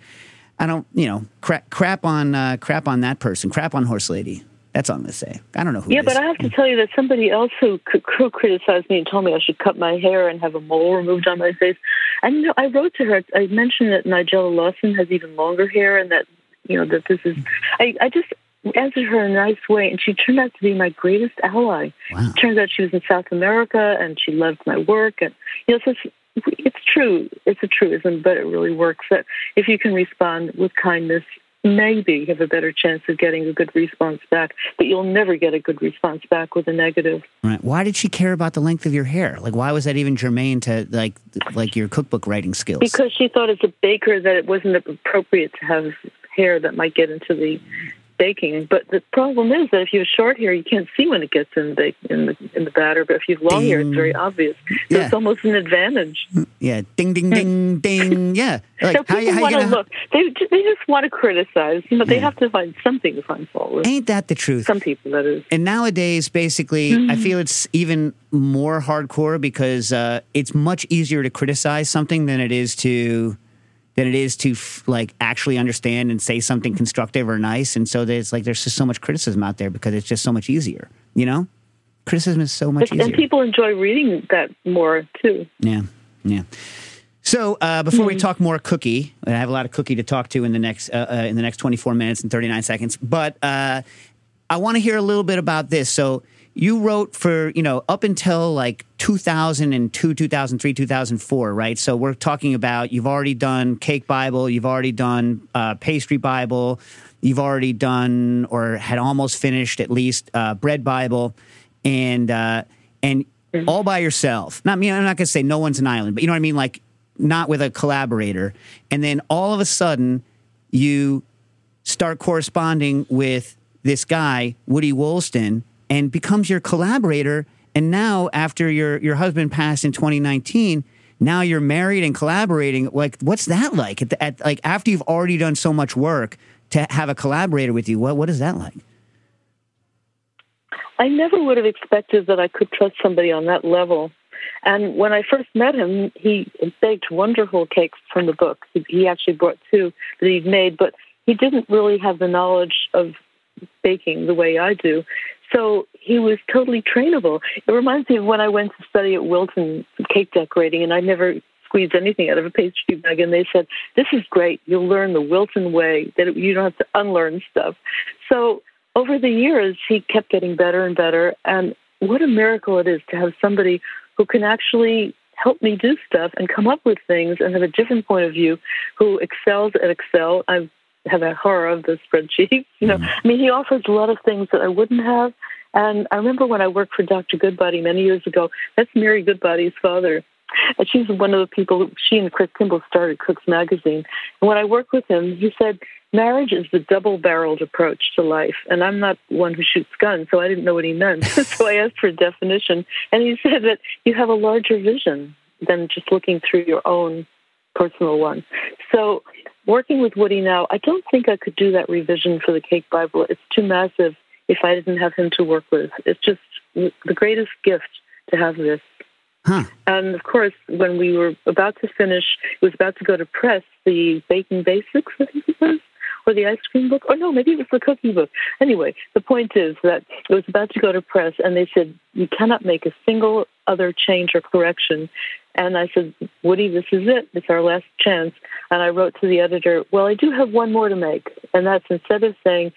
I don't, you know, crap, crap on, uh, crap on that person, crap on horse lady. That's all I'm going to say. I don't know who Yeah, it is. but I have to tell you that somebody else who, who criticized me and told me I should cut my hair and have a mole removed on my face. And you know, I wrote to her. I mentioned that Nigella Lawson has even longer hair, and that you know that this is. I, I just answered her in a nice way, and she turned out to be my greatest ally. Wow. Turns out she was in South America, and she loved my work, and you know, so it's, it's true. It's a truism, but it really works. That if you can respond with kindness maybe you have a better chance of getting a good response back, but you'll never get a good response back with a negative. Right. Why did she care about the length of your hair? Like, why was that even germane to like, like your cookbook writing skills? Because she thought as a baker that it wasn't appropriate to have hair that might get into the baking. But the problem is that if you have short hair, you can't see when it gets in the in the in the batter. But if you have long hair, it's very obvious. So Yeah. it's almost an advantage. Yeah, ding, ding, ding, ding. Yeah, like so how, people how you want to gonna? look. They they just want to criticize, but they have to find something to find fault with. Ain't that the truth? Some people, that is. and nowadays, basically, I feel it's even more hardcore because uh, it's much easier to criticize something than it is to than it is to f- like actually understand and say something constructive or nice. And so there's like there's just so much criticism out there because it's just so much easier. You know, criticism is so much easier. And people enjoy reading that more too. Yeah, yeah. So uh, before we talk more cookie, I have a lot of cookie to talk to in the next uh, uh, in the next twenty four minutes and thirty nine seconds. But uh, I want to hear a little bit about this. So you wrote for you know up until like two thousand and two, two thousand three, two thousand four, right? So we're talking about you've already done Cake Bible, you've already done uh, Pastry Bible, you've already done or had almost finished at least uh, Bread Bible, and uh, and all by yourself. Not me. I'm not going to say no one's an island, but you know what I mean. Like not with a collaborator. And then all of a sudden, you start corresponding with this guy, Woody Wolston, and becomes your collaborator. And now, after your your husband passed in 2019, now you're married and collaborating. Like, what's that like? At, the, at like after you've already done so much work to have a collaborator with you, what what is that like? I never would have expected that I could trust somebody on that level. And when I first met him, he baked wonderful cakes from the book. He, he actually brought two that he'd made, but he didn't really have the knowledge of baking the way I do. So he was totally trainable. It reminds me of when I went to study at Wilton cake decorating, and I never squeezed anything out of a pastry bag. And they said, "This is great. You'll learn the Wilton way. That you don't have to unlearn stuff." So over the years, he kept getting better and better. And what a miracle it is to have somebody who can actually help me do stuff and come up with things and have a different point of view, who excels at Excel. I have a horror of the spreadsheets. You know, mm. I mean, he offers a lot of things that I wouldn't have. And I remember when I worked for Dr. Goodbody many years ago. That's Mary Goodbody's father. And she's one of the people. She and Chris Kimball started Cook's Magazine. And when I worked with him, he said, "Marriage is the double-barreled approach to life." And I'm not one who shoots guns, so I didn't know what he meant. so I asked for a definition, and he said that you have a larger vision than just looking through your own personal one. So working with Woody now, I don't think I could do that revision for the Cake Bible. It's too massive if I didn't have him to work with. It's just the greatest gift to have this. Huh. And of course, when we were about to finish, it was about to go to press, the Baking Basics, I think it was, or the ice cream book, or no, maybe it was the cookie book. Anyway, the point is that it was about to go to press, and they said, You cannot make a single other change or correction. And I said, Woody, this is it. It's our last chance. And I wrote to the editor, Well, I do have one more to make. And that's instead of saying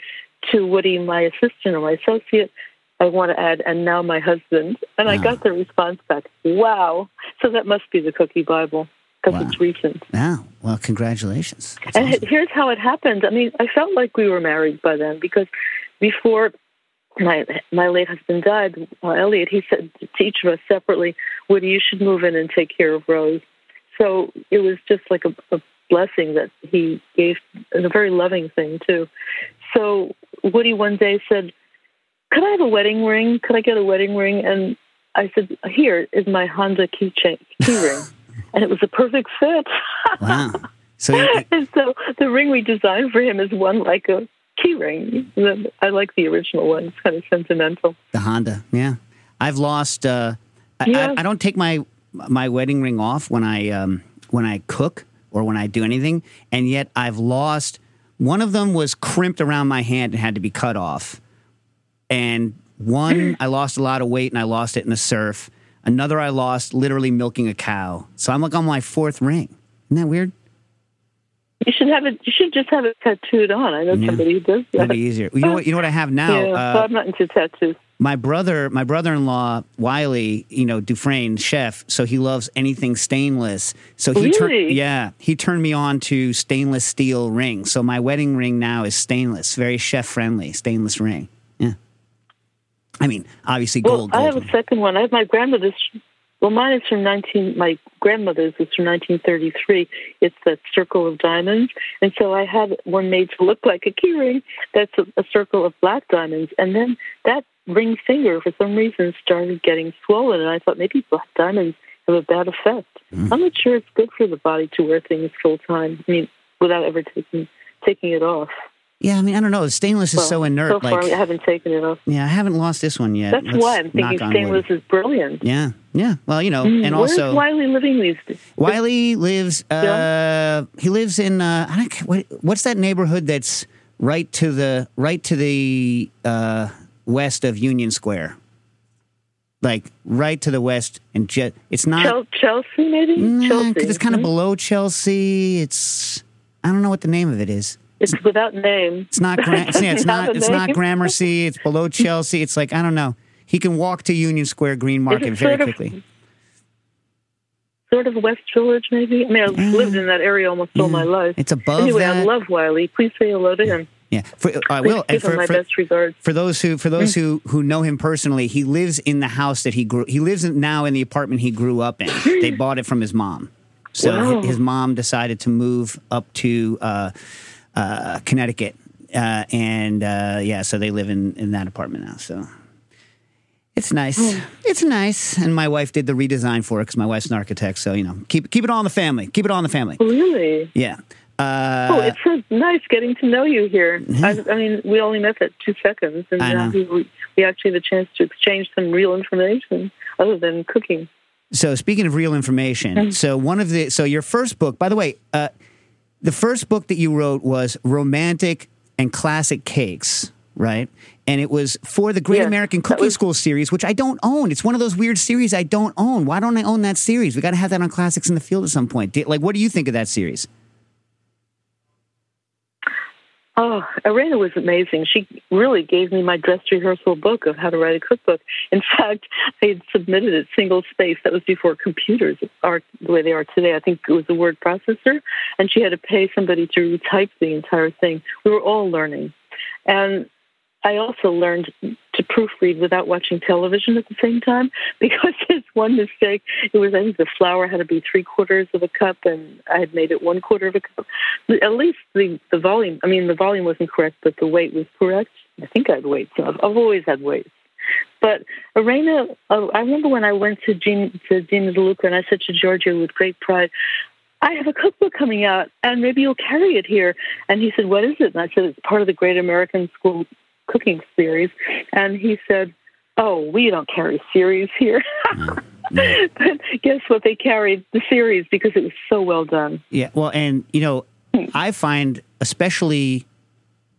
to Woody, my assistant or my associate, I want to add, and now my husband. And I got the response back, wow. So that must be the Cookie Bible because Wow. it's recent. Wow. Well, congratulations. That's And awesome. here's how it happened. I mean, I felt like we were married by then because before my my late husband died, uh, Elliot, he said to each of us separately, Woody, you should move in and take care of Rose. So it was just like a, a blessing that he gave, and a very loving thing too. So Woody one day said, "Could I have a wedding ring? Could I get a wedding ring?" And I said, "Here is my Honda key chain, key ring," and it was a perfect fit. Wow. So you- so the ring we designed for him is one like a key ring. I like the original one. It's kind of sentimental. The Honda, yeah. I've lost. Uh, I, Yeah. I, I don't take my my wedding ring off when I um, when I cook or when I do anything, and yet I've lost. One of them was crimped around my hand and had to be cut off, and one I lost a lot of weight and I lost it in the surf. Another I lost literally milking a cow. So I'm like on my fourth ring. Isn't that weird? You should have it. You should just have it tattooed on. I know Yeah. somebody who does that. That'd be easier. You know what? You know what I have now. yeah, Uh, I'm not into tattoos. my brother, my brother-in-law Wylie, you know Dufresne, chef, so he loves anything stainless. So he turned, Really? yeah, he turned me on to stainless steel rings. So my wedding ring now is stainless, very chef-friendly, stainless ring. Yeah, I mean, obviously gold. Well, gold. I have gold. a second one. I have my grandmother's Well, mine is from 19. My grandmother's is from 1933. It's the circle of diamonds, and so I had one made to look like a keyring. That's a, a circle of black diamonds, and then that ring finger, for some reason, started getting swollen, and I thought maybe black diamonds have a bad effect. Mm. I'm not sure it's good for the body to wear things full time. I mean, without ever taking taking it off. Yeah, I mean, I don't know. Stainless is so inert. So far, like, I haven't taken it off. yeah, I haven't lost this one yet. That's Let's why I'm thinking stainless wood. is brilliant. Yeah, yeah. Well, you know, Mm, and also Wylie living these days? Wylie lives. Uh, he lives in. Uh, I don't. What, what's that neighborhood that's right to the right to the uh, west of Union Square? Like right to the west, and jet. It's not. Chelsea, maybe? Nah, Chelsea. 'cause it's kind of hmm? below Chelsea. It's. I don't know what the name of it is. It's without name. It's not. Gra- it's, yeah, it's not. It's not. Gramercy. It's below Chelsea. It's like I don't know. He can walk to Union Square Green Market very sort of- quickly. Sort of West Village, maybe? I mean, I've Yeah. lived in that area almost all my life. It's above Anyway, that. I love Wylie. Please say hello to him. yeah, for, I Please will. And give him for, my for, best regards. for those who for those Mm. who who know him personally, he lives in the house that he grew. He lives in, now in the apartment he grew up in. they bought it from his mom. So Wow. hi- his mom decided to move up to uh, uh, Connecticut, uh, and uh, yeah, so they live in in that apartment now. So. It's nice. Hmm. It's nice, and my wife did the redesign for it because my wife's an architect. So you know, keep keep it all in the family. Keep it all in the family. Really? Yeah. Uh, oh, it's so nice getting to know you here. I, I mean, we only met for two seconds, and now we, we actually had a chance to exchange some real information other than cooking. So speaking of real information, Mm-hmm. so one of the so your first book, by the way, uh, the first book that you wrote was romantic and classic cakes, right? And it was for the Great Yes, American Cooking was- School series, which I don't own. It's one of those weird series I don't own. Why don't I own that series? We got to have that on Classics in the Field at some point. Like, what do you think of that series? Oh, Irena was amazing. She really gave me my dress rehearsal book of how to write a cookbook. In fact, I had submitted it single space. That was before computers are the way they are today. I think it was a word processor, and she had to pay somebody to retype the entire thing. We were all learning. And I also learned to proofread without watching television at the same time because there's one mistake. It was I think the flour had to be three quarters of a cup, and I had made it one quarter of a cup. At least the the volume. I mean, the volume wasn't correct, but the weight was correct. I think I had weights. I've, I've always had weights. But Irena, uh, I remember when I went to Gene, to Dean & DeLuca and I said to Giorgio with great pride, I have a cookbook coming out, and maybe you'll carry it here. And he said, What is it? And I said, It's part of the Great American School Cooking Series. And he said, Oh, we don't carry series here. but guess what? They carried the series because it was so well done. Yeah, well, and you know, hmm. I find especially,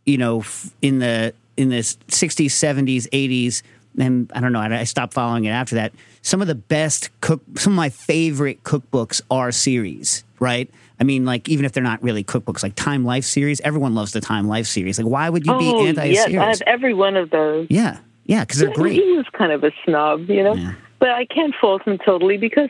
you know, in the in the '60s, '70s, '80s, and I don't know, I, I stopped following it after that. Some of the best cook, some of my favorite cookbooks are series, right? I mean, like even if they're not really cookbooks, like Time Life series. Everyone loves the Time Life series. Like, why would you be oh, anti yes, I series? have every one of those. Yeah, yeah, because they're Yeah, great. He was kind of a snob, you know. Yeah. But I can't fault him totally because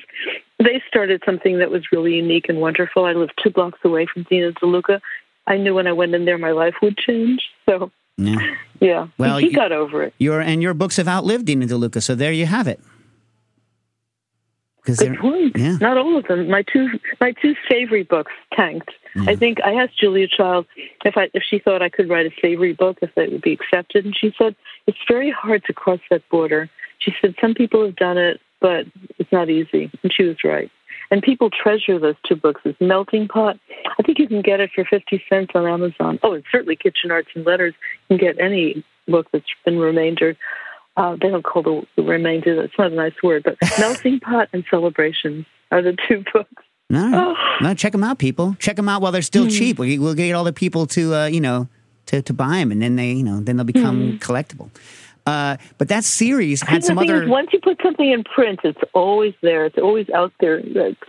they started something that was really unique and wonderful. I lived two blocks away from Dean & DeLuca. I knew when I went in there my life would change. So Yeah. Yeah, Well, he you- got over it. Your and your books have outlived Dean & DeLuca, so there you have it. Good point. yeah. Not all of them. My two my two savory books tanked. Mm-hmm. I think I asked Julia Child if I if she thought I could write a savory book if it would be accepted, and she said it's very hard to cross that border. She said some people have done it, but it's not easy, and she was right. And people treasure those two books. It's Melting Pot. I think you can get it for fifty cents on Amazon. Oh, and certainly Kitchen Arts and Letters. You can get any book that's been remaindered. Uh, they don't call the, the remainder. That's not a nice word, but Melting Pot and Celebrations are the two books. No, no, Oh. no, check them out, people. Check them out while they're still cheap. We, we'll get all the people to, uh, you know, to, to buy them, and then they, you know, then they'll become collectible. Uh, but that series had some other. is, once you put something in print, it's always there. It's always out there,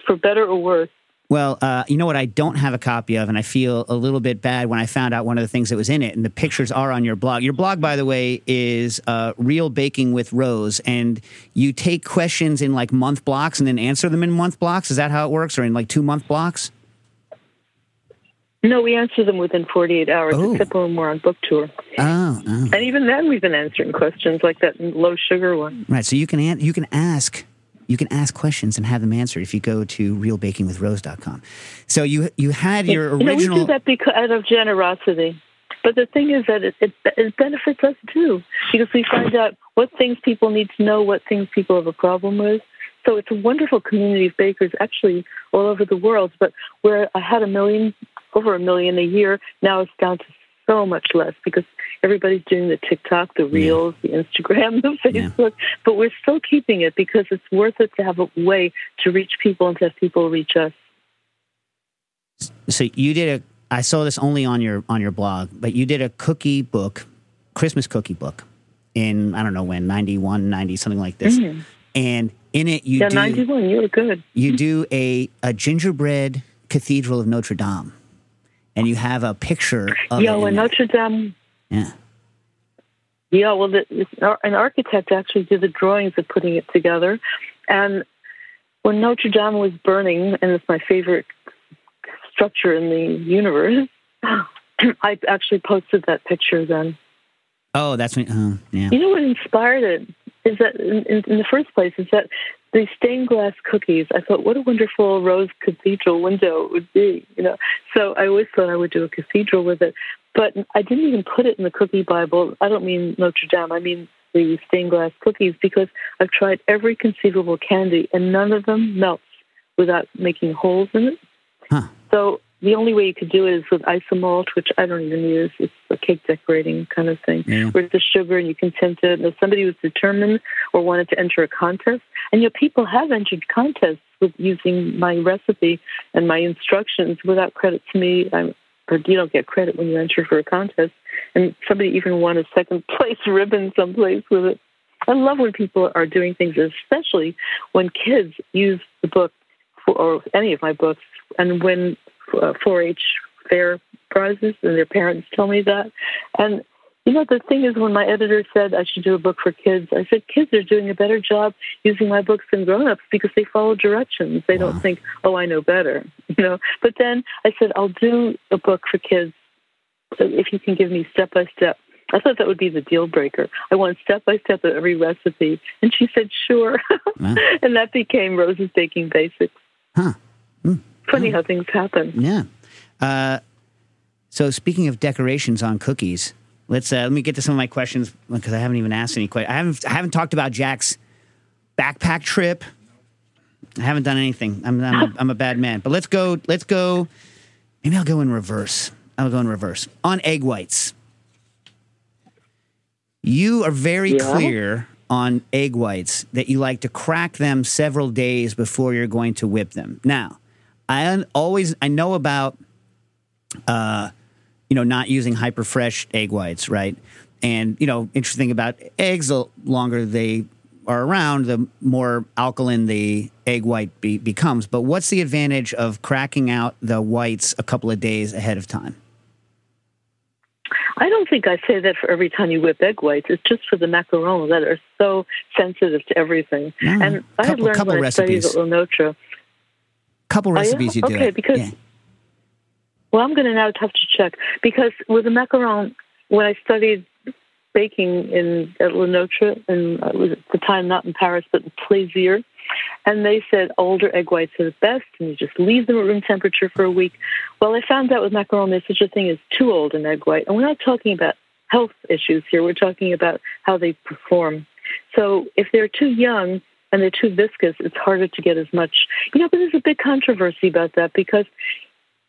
for better or worse. Well, uh, you know what? I don't have a copy of, and I feel a little bit bad when I found out one of the things that was in it. And the pictures are on your blog. Your blog, by the way, is uh, Real Baking with Rose, and you take questions in like month blocks and then answer them in month blocks. Is that how it works, or in like two month blocks? No, we answer them within 48 hours, Oh. except when we're on book tour. Oh, oh. And even then, we've been answering questions like that low sugar one. right. So you can an- you can ask you can ask questions and have them answered if you go to realbakingwithrose.com. So you you had your You know, we original. do that because out of generosity. But the thing is that it, it, it benefits us too, because we find out what things people need to know, what things people have a problem with. So it's a wonderful community of bakers actually all over the world. But where I had a million, over a million a year, now it's down to so much less because everybody's doing the TikTok, the Reels, the Instagram, the Yeah. Facebook. But we're still keeping it because it's worth it to have a way to reach people and to have people reach us. so you did a. I saw this only on your on your blog, but you did a cookie book, Christmas cookie book, in I don't know when 91, 90, something like this, and in it you Mm-hmm. Yeah, do 91, you were good. you do a a gingerbread cathedral of Notre Dame, and you have a picture of Yeah, it in when. Notre Dame yeah. Yeah, well, the, an architect actually did the drawings of putting it together. And when Notre Dame was burning, and it's my favorite structure in the universe, I actually posted that picture then. Oh, that's me. Oh, uh, yeah. You know what inspired it? Is that in, in the first place is that the stained glass cookies. I thought, what a wonderful rose cathedral window it would be. You know, so I always thought I would do a cathedral with it, but I didn't even put it in the cookie Bible. I don't mean Notre Dame. I mean the stained glass cookies because I've tried every conceivable candy and none of them melts without making holes in it. Huh. So the only way you could do it is with isomalt, which I don't even use. It's a cake decorating kind of thing, Yeah. where it's the sugar and you can tint it. And if somebody was determined or wanted to enter a contest, and you know, people have entered contests with using my recipe and my instructions without credit to me. I'm, or you don't get credit when you enter for a contest. And somebody even won a second place ribbon someplace with it. I love when people are doing things, especially when kids use the book for, or any of my books and win uh, 4-H fair prizes, and their parents tell me that. And you know, the thing is, when my editor said I should do a book for kids, I said kids are doing a better job using my books than grown-ups because they follow directions. They don't think, "Oh, I know better," you know. But then I said, "I'll do a book for kids if you can give me step by step." I thought that would be the deal breaker. I want step by step of every recipe, and she said, "Sure," Wow. and that became Rose's Baking Basics. Huh. Funny how things happen. Yeah. Uh, so speaking of decorations on cookies, let's uh, let me get to some of my questions because I haven't even asked any questions. I haven't I haven't talked about Jack's backpack trip. I haven't done anything. I'm I'm a, I'm a bad man. But let's go. Let's go. Maybe I'll go in reverse. I'll go in reverse on egg whites. You are very Yeah. clear on egg whites that you like to crack them several days before you're going to whip them. Now, I always I know about uh, you know not using hyper fresh egg whites, right? And you know, interesting about eggs, the longer they are around, the more alkaline the egg white be- becomes. But what's the advantage of cracking out the whites a couple of days ahead of time? I don't think I say that for every time you whip egg whites. It's just for the macarons that are so sensitive to everything. No, and I had learned couple when I studied at Lenôtre. Couple yeah? recipes you do Okay, it. because- Yeah. Well, I'm going to now have to check because with the macaron, when I studied baking in at Lenôtre, and I uh, was at the time not in Paris but in Plaisir, and they said older egg whites are the best, and you just leave them at room temperature for a week. Well, I found out with macaron there's such a thing as too old an egg white, and we're not talking about health issues here. We're talking about how they perform. So if they're too young and they're too viscous, it's harder to get as much. You know, but there's a big controversy about that because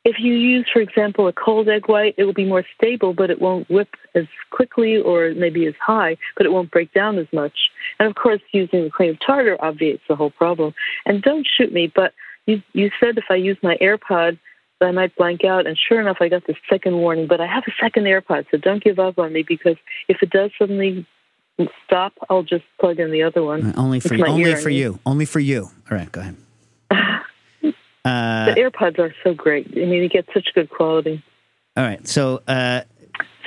if you use, for example, a cold egg white, it will be more stable, but it won't whip as quickly or maybe as high, but it won't break down as much. And of course, using the cream of tartar obviates the whole problem. And don't shoot me, but you, you said if I use my AirPod, that I might blank out. And sure enough, I got the second warning, but I have a second AirPod, so don't give up on me because if it does suddenly stop, I'll just plug in the other one. Only for you. Only for you. Only for you. All right, go ahead. Uh, The AirPods are so great. I mean, you get such good quality. all right. So uh,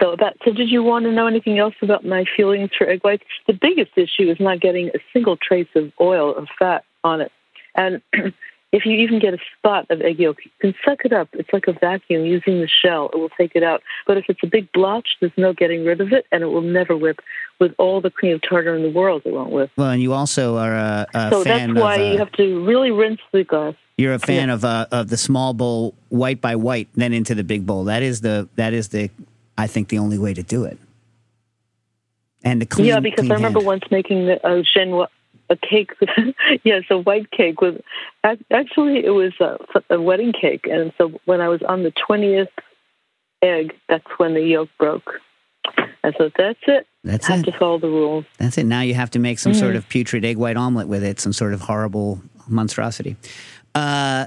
So about so did you want to know anything else about my feelings for egg whites? The biggest issue is not getting a single trace of oil or fat on it. And if you even get a spot of egg yolk, you can suck it up. It's like a vacuum using the shell. It will take it out. But if it's a big blotch, there's no getting rid of it, and it will never whip. With all the cream of tartar in the world, it won't whip. Well, and you also are a, a So fan that's why of. uh, you have to really rinse the glass. You're a fan of uh, of the small bowl, white by white, then into the big bowl. That is the that is the I think the only way to do it. And the clean. yeah, because I remember hand. once making the, chinois, a cake. yes, a white cake with. Actually, it was a, a wedding cake, and so when I was on the twentieth egg, that's when the yolk broke. I thought, that's it. That's have it. to follow the rules. That's it. Now you have to make some sort Mm. of putrid egg white omelet with it, some sort of horrible monstrosity. Uh,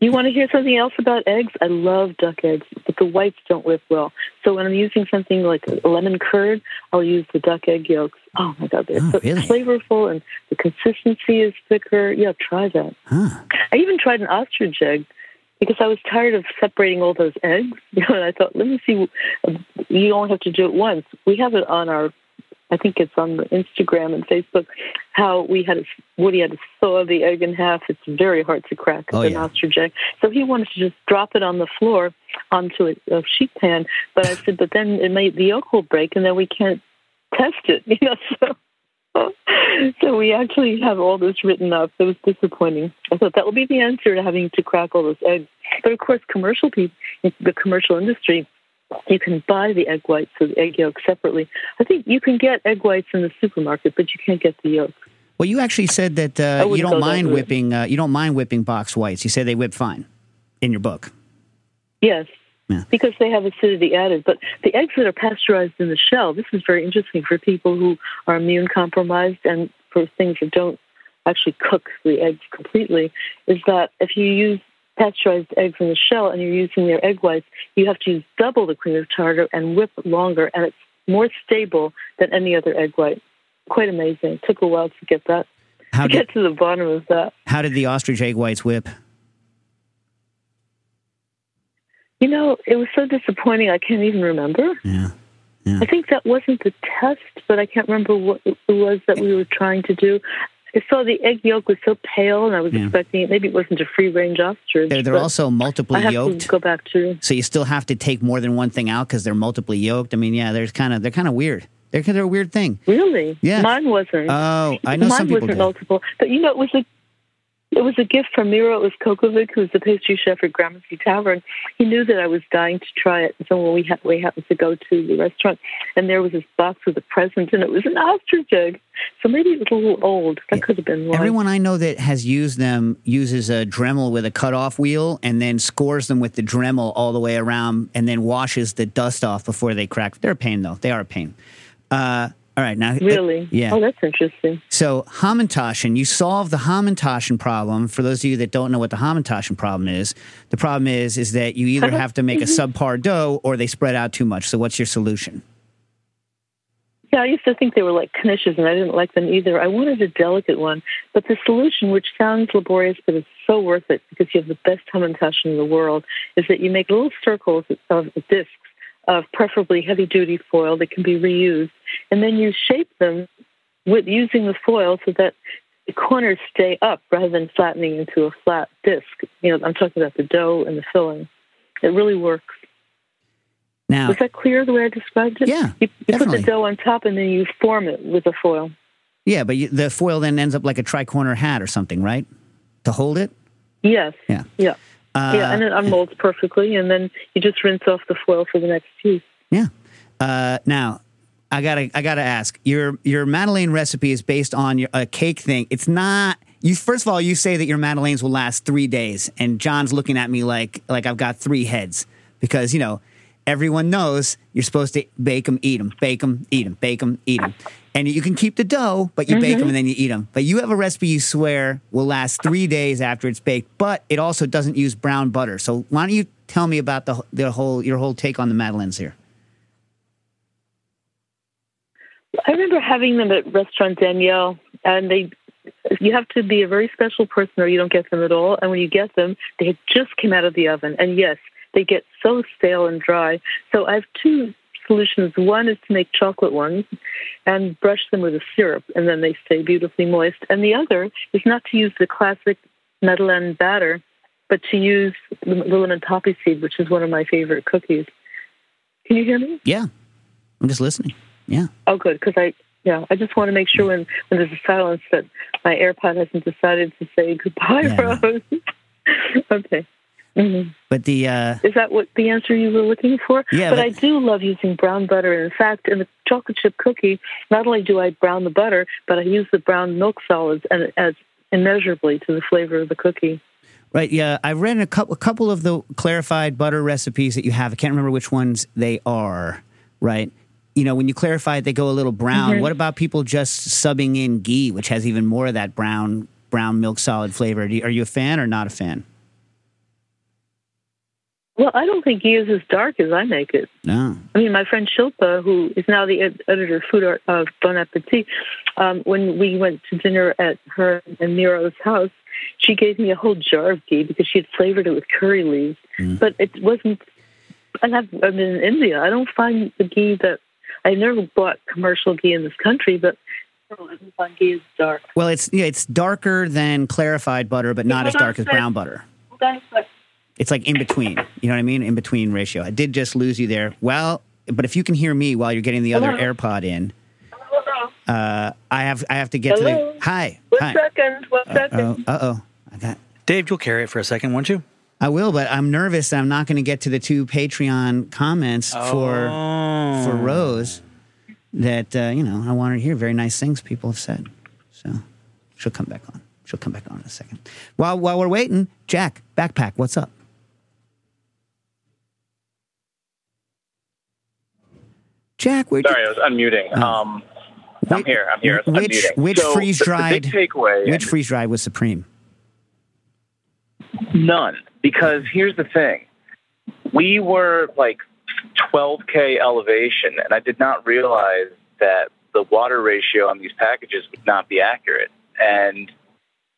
You want to hear something else about eggs? I love duck eggs, but the whites don't whip well. So when I'm using something like a lemon curd, I'll use the duck egg yolks. Oh my god, they're Oh, so really? flavorful and the consistency is thicker. Yeah, try that. huh. I even tried an ostrich egg because I was tired of separating all those eggs. You know, and I thought, let me see. Um, you only have to do it once. We have it on our, I think it's on the Instagram and Facebook. How we had to, Woody had to saw the egg in half. It's very hard to crack Oh, an yeah. ostrich egg. So he wanted to just drop it on the floor onto a, a sheet pan. But I said, but then it may the yolk will break, and then we can't test it. You know, so. So we actually have all this written up. It was disappointing. I thought that will be the answer to having to crack all those eggs. But of course, commercial people, the commercial industry, you can buy the egg whites or the egg yolk separately. I think you can get egg whites in the supermarket, but you can't get the yolk. Well, you actually said that uh, you don't mind whipping. Uh, you don't mind whipping box whites. You said they whip fine in your book. Yes. Yeah. Because they have acidity added. But the eggs that are pasteurized in the shell, this is very interesting for people who are immune compromised and for things that don't actually cook the eggs completely, is that if you use pasteurized eggs in the shell and you're using their egg whites, you have to use double the cream of tartar and whip longer, and it's more stable than any other egg white. Quite amazing. It took a while to get that, How to did get to the bottom of that. how did the ostrich egg whites whip? You know, it was so disappointing. I can't even remember. Yeah. I think that wasn't the test, but I can't remember what it was that we were trying to do. I saw the egg yolk was so pale, and I was Yeah. expecting it. Maybe it wasn't a free range ostrich. They're, they're also multiply yoked. to go back to. So you still have to take more than one thing out because they're multiply yoked. I mean, yeah, there's kind of they're kind of weird. They're they're a weird thing. Really? Yes. Mine wasn't. Oh, I know Mine some people wasn't do. multiple, but you know, it was a it was a gift from Miro Uskokovic, who's the pastry chef at Gramercy Tavern. He knew that I was dying to try it, so when we ha- we happened to go to the restaurant, and there was this box with a present, and it was an ostrich egg. So maybe it was a little old. That could have been why. Everyone I know that has used them uses a Dremel with a cutoff wheel and then scores them with the Dremel all the way around and then washes the dust off before they crack. They're a pain though. They are a pain. Uh, all right, now uh, Really? yeah. Oh, that's interesting. So Hamantaschen, you solve the Hamantaschen problem. For those of you that don't know what the Hamantaschen problem is, the problem is is that you either have to make a mm-hmm. subpar dough or they spread out too much. So what's your solution? Yeah, I used to think they were like knishes, and I didn't like them either. I wanted a delicate one, but the solution, which sounds laborious but is so worth it because you have the best hamantaschen in the world, is that you make little circles of discs of preferably heavy-duty foil that can be reused, and then you shape them with using the foil so that the corners stay up rather than flattening into a flat disc. You know, I'm talking about the dough and the filling. It really works. Now, Was that clear the way I described it? Yeah, You, you put the dough on top and then you form it with a foil. yeah, but you, the foil then ends up like a tricorner hat or something, right? To hold it. Yes. Yeah. Yeah. Uh, yeah, and it unmolds perfectly, and then you just rinse off the foil for the next use. Yeah. Uh, now, I gotta I gotta ask your your Madeleine recipe is based on your, a cake thing. It's not. You first of all, you say that your Madeleines will last three days, and John's looking at me like like I've got three heads because you know everyone knows you're supposed to bake them, eat them, bake them, eat them, bake them, eat them, and you can keep the dough, but you bake them mm-hmm. and then you eat them. But you have a recipe you swear will last three days after it's baked, but it also doesn't use brown butter. So why don't you tell me about the the whole your whole take on the Madeleines here? I remember having them at Restaurant Daniel, and they. You have to be a very special person, or you don't get them at all. And when you get them, they had just came out of the oven, and yes, they get so stale and dry. So I have two solutions. One is to make chocolate ones and brush them with a syrup, and then they stay beautifully moist. And the other is not to use the classic Madeleine batter, but to use the the lemon poppy seed, which is one of my favorite cookies. Can you hear me? Yeah. I'm just listening. Yeah. Oh, good, because I yeah, I just want to make sure when when there's a silence that my AirPod hasn't decided to say goodbye, Yeah. Rose. okay. Hmm But the uh, Is that what the answer you were looking for? Yeah, But, but- I do love using brown butter. In fact, in the chocolate chip cookie, not only do I brown the butter, but I use the brown milk solids and it adds immeasurably to the flavor of the cookie. right, yeah, I read a couple, a couple of the clarified butter recipes that you have. I can't remember which ones they are. Right. You know, when you clarify it, they go a little brown. Mhm. What about people just subbing in ghee, which has even more of that brown brown milk solid flavor? You, are you a fan or not a fan? Well, I don't think ghee is as dark as I make it. No. I mean, my friend Shilpa, who is now the ed- editor of Food Art of Bon Appetit, um, when we went to dinner at her and Miro's house, she gave me a whole jar of ghee because she had flavored it with curry leaves. Mm. But it wasn't. And I've, I'm in India. I don't find the ghee that I never bought commercial ghee in this country, but I don't find ghee as dark. Well, it's yeah, it's darker than clarified butter, but not as dark as brown butter. Hold on a sec. It's like in between. You know what I mean? In between ratio. I did just lose you there. Well, but if you can hear me while you're getting the other Hello? AirPod in, uh, I have I have to get to the hi One hi. second. One Uh second. oh. Uh oh. I got. Dave, you'll carry it for a second, won't you? I will, but I'm nervous. that I'm not going to get to the two Patreon comments for Oh. for Rose. That uh, you know, I want her to hear very nice things people have said. So she'll come back on. She'll come back on in a second. While while we're waiting, Jack, backpack, what's up? Jack, where Sorry, I was unmuting. Oh. Um, I'm here. I'm here. Which unmuting. which So, freeze dried takeaway. which freeze dried was supreme? None. Because here's the thing. We were like 12K elevation, and I did not realize that the water ratio on these packages would not be accurate. And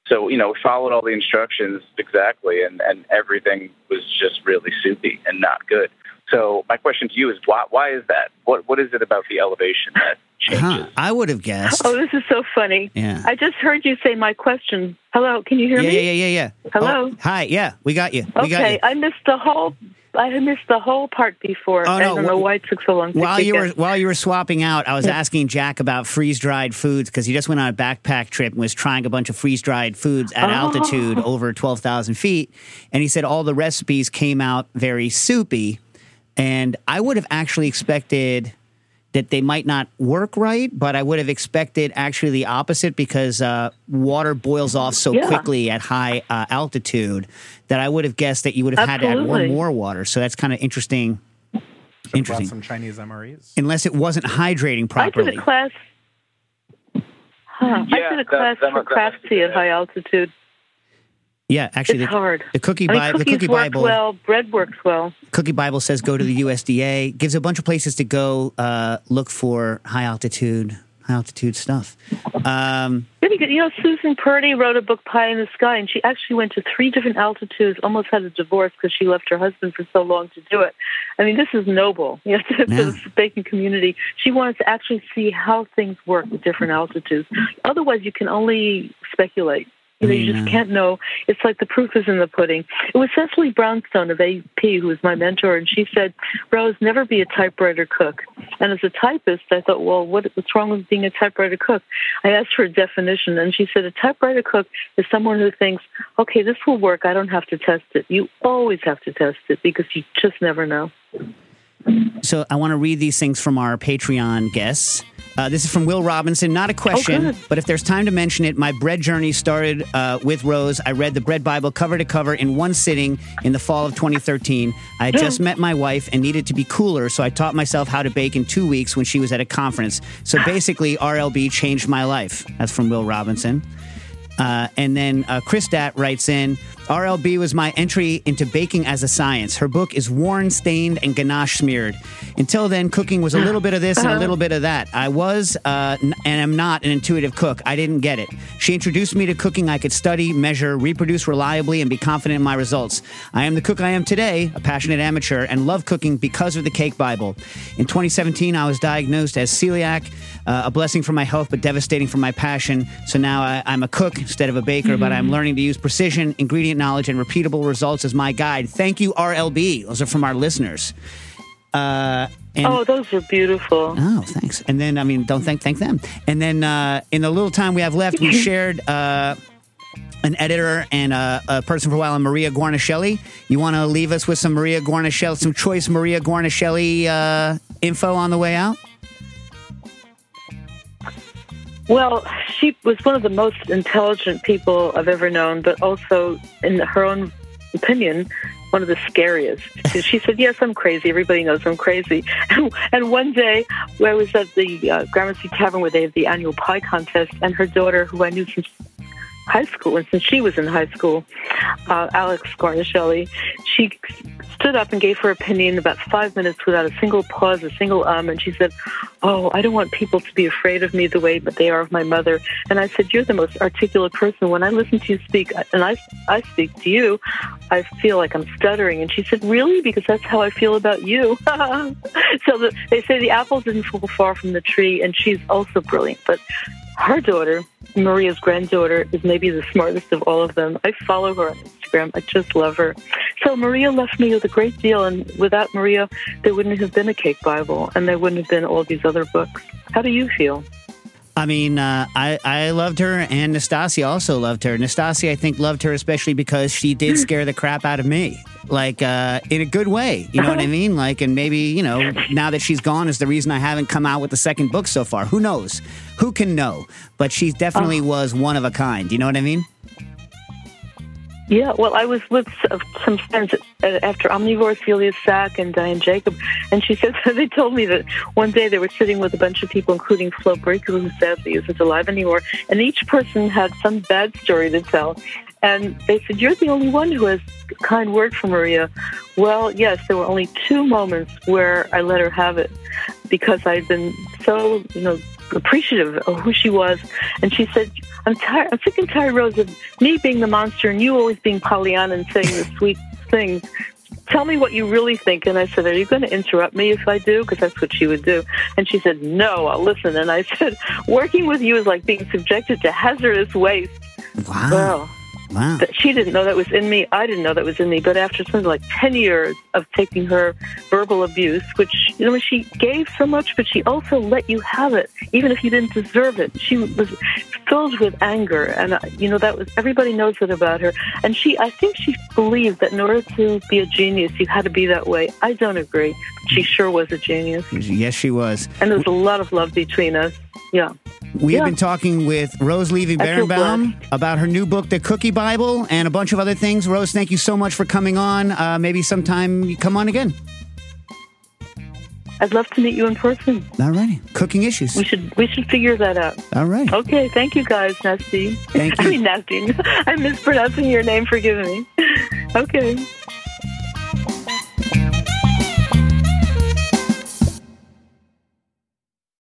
so, you know, we followed all the instructions exactly, and, and everything was just really soupy and not good. So, my question to you is why, why is that? What What is it about the elevation that changes? Huh, I would have guessed. Oh, this is so funny. Yeah. I just heard you say my question. Hello, can you hear yeah, me? yeah, yeah, yeah, yeah. Hello? Oh, hi. Yeah, we got you. We got Okay, you. I missed the whole. I missed the whole part before. Oh, I no, don't know why it took so long. to While you were while you were swapping out, I was asking Jack about freeze dried foods because he just went on a backpack trip and was trying a bunch of freeze dried foods at Oh. altitude over twelve thousand feet, and he said all the recipes came out very soupy, and I would have actually expected that they might not work right, but I would have expected actually the opposite because uh, water boils off so Yeah. quickly at high uh, altitude that I would have guessed that you would have had to add more, more water. So that's kind of interesting. Should Interesting. some Chinese MREs. Unless it wasn't hydrating properly. I properly. did a class. Huh. I did a class that for must- that craft must at high altitude. Yeah, actually, It's the, hard. the cookie I mean, Bible, the cookie Bible, well. Bread works well. cookie Bible says go to the USDA. Gives a bunch of places to go uh, look for high altitude, high altitude stuff. Um, Yeah, because, you know, Susan Purdy wrote a book, Pie in the Sky, and she actually went to three different altitudes, almost had a divorce because she left her husband for so long to do it. I mean, this is noble, you know, to, Yeah. the baking community. She wanted to actually see how things work at different altitudes. Otherwise, you can only speculate. You know, you just mm-hmm. can't know. It's like the proof is in the pudding. It was Cecily Brownstone of AP who was my mentor, and she said, Rose, never be a typewriter cook. And as a typist, I thought, well, what, what's wrong with being a typewriter cook? I asked for a definition, and she said, a typewriter cook is someone who thinks, okay, this will work. I don't have to test it. You always have to test it because you just never know. so I want to read these things from our Patreon guests. Uh, this is from Will Robinson. Not a question, good. but if there's time to mention it, my bread journey started uh, with Rose. I read the Bread Bible cover to cover in one sitting in the fall of 2013. I had just met my wife and needed to be cooler, so I taught myself how to bake in two weeks when she was at a conference. So basically, RLB changed my life. That's from Will Robinson. Uh, and then uh, Christat writes in RLB was my entry into baking as a science. Her book is worn, stained, and ganache smeared. Until then, cooking was a little bit of this and a little bit of that. I was uh, n- and am not an intuitive cook. I didn't get it. She introduced me to cooking I could study, measure, reproduce reliably, and be confident in my results. I am the cook I am today, a passionate amateur, and love cooking because of the Cake Bible. In 2017, I was diagnosed as celiac, uh, a blessing for my health, but devastating for my passion. So now I, I'm a cook instead of a baker, but I'm learning to use precision, ingredient knowledge, and repeatable results as my guide. Thank you, RLB. Those are from our listeners. Uh, and, Oh, those are beautiful. Oh, thanks. And then, I mean, don't thank thank them. And then, uh, in the little time we have left, we shared uh, an editor and a, a person for a while, Maria Guarnaschelli. You want to leave us with some Maria Guarnaschelli, some choice Maria Guarnaschelli uh, info on the way out? Well, she was one of the most intelligent people I've ever known, but also, in her own opinion, one of the scariest. She- said, "Yes, I'm crazy. Everybody knows I'm crazy." And, one day, I was at the uh, Gramercy Tavern where they have the annual pie contest, and her daughter, who I knew since high school, and since she was in high school, uh, Alex Guarnaschelli, she stood up and gave her opinion about five minutes without a single pause, a single um, and she said, "Oh, I don't want people to be afraid of me the way that they are of my mother." And I said, "You're the most articulate person. When I listen to you speak, and I I speak to you, I feel like I'm stuttering." And she said, "Really? Because that's how I feel about you." so the, they say the apple didn't fall far from the tree, and she's also brilliant, but her daughter, Maria's granddaughter, is maybe the smartest of all of them. I follow her on Instagram. I just love her. So Maria left me with a great deal, and without Maria, there wouldn't have been a Cake Bible, and there wouldn't have been all these other books. How do you feel? I mean, uh, I I loved her, and Nastasia also loved her. Nastasia, I think, loved her especially because she did scare the crap out of me, like uh, in a good way. You know what I mean? Like, and maybe you know, now that she's gone, is the reason I haven't come out with the second book so far. Who knows? Who can know? But she definitely was one of a kind. You know what I mean? Yeah, well, I was with some friends after Omnivore, Celia Sack and Diane Jacob, and she said they told me that one day they were sitting with a bunch of people, including Flo Braker, who sadly isn't alive anymore, and each person had some bad story to tell. And they said, You're the only one who has a kind word for Maria. Well, yes, there were only two moments where I let her have it because I'd been so, you know, appreciative of who she was. And she said, I'm tired, I'm sick and tired, Rose, of me being the monster and you always being Pollyanna and saying the sweet things. Tell me what you really think. And I said, Are you going to interrupt me if I do? Because that's what she would do. And she said, No, I'll listen. And I said, Working with you is like being subjected to hazardous waste. Wow. Well, wow. that she didn't know that was in me. I didn't know that was in me. But after something like 10 years of taking her verbal abuse, which, you know, she gave so much, but she also let you have it, even if you didn't deserve it. She was filled with anger. And, uh, you know, that was, everybody knows it about her. And she, I think she believed that in order to be a genius, you had to be that way. I don't agree. She sure was a genius. Yes, she was. And there was a lot of love between us. Yeah. We have Yeah. been talking with Rose Levy I Beranbaum about her new book, The Cookie Bible, and a bunch of other things. Rose, thank you so much for coming on. Uh, maybe sometime you come on again. I'd love to meet you in person. All righty. Cooking issues. We should we should figure that out. All right. Okay, thank you guys, Nasty. Thank I you. mean Nasty. I'm mispronouncing your name, forgive me. Okay.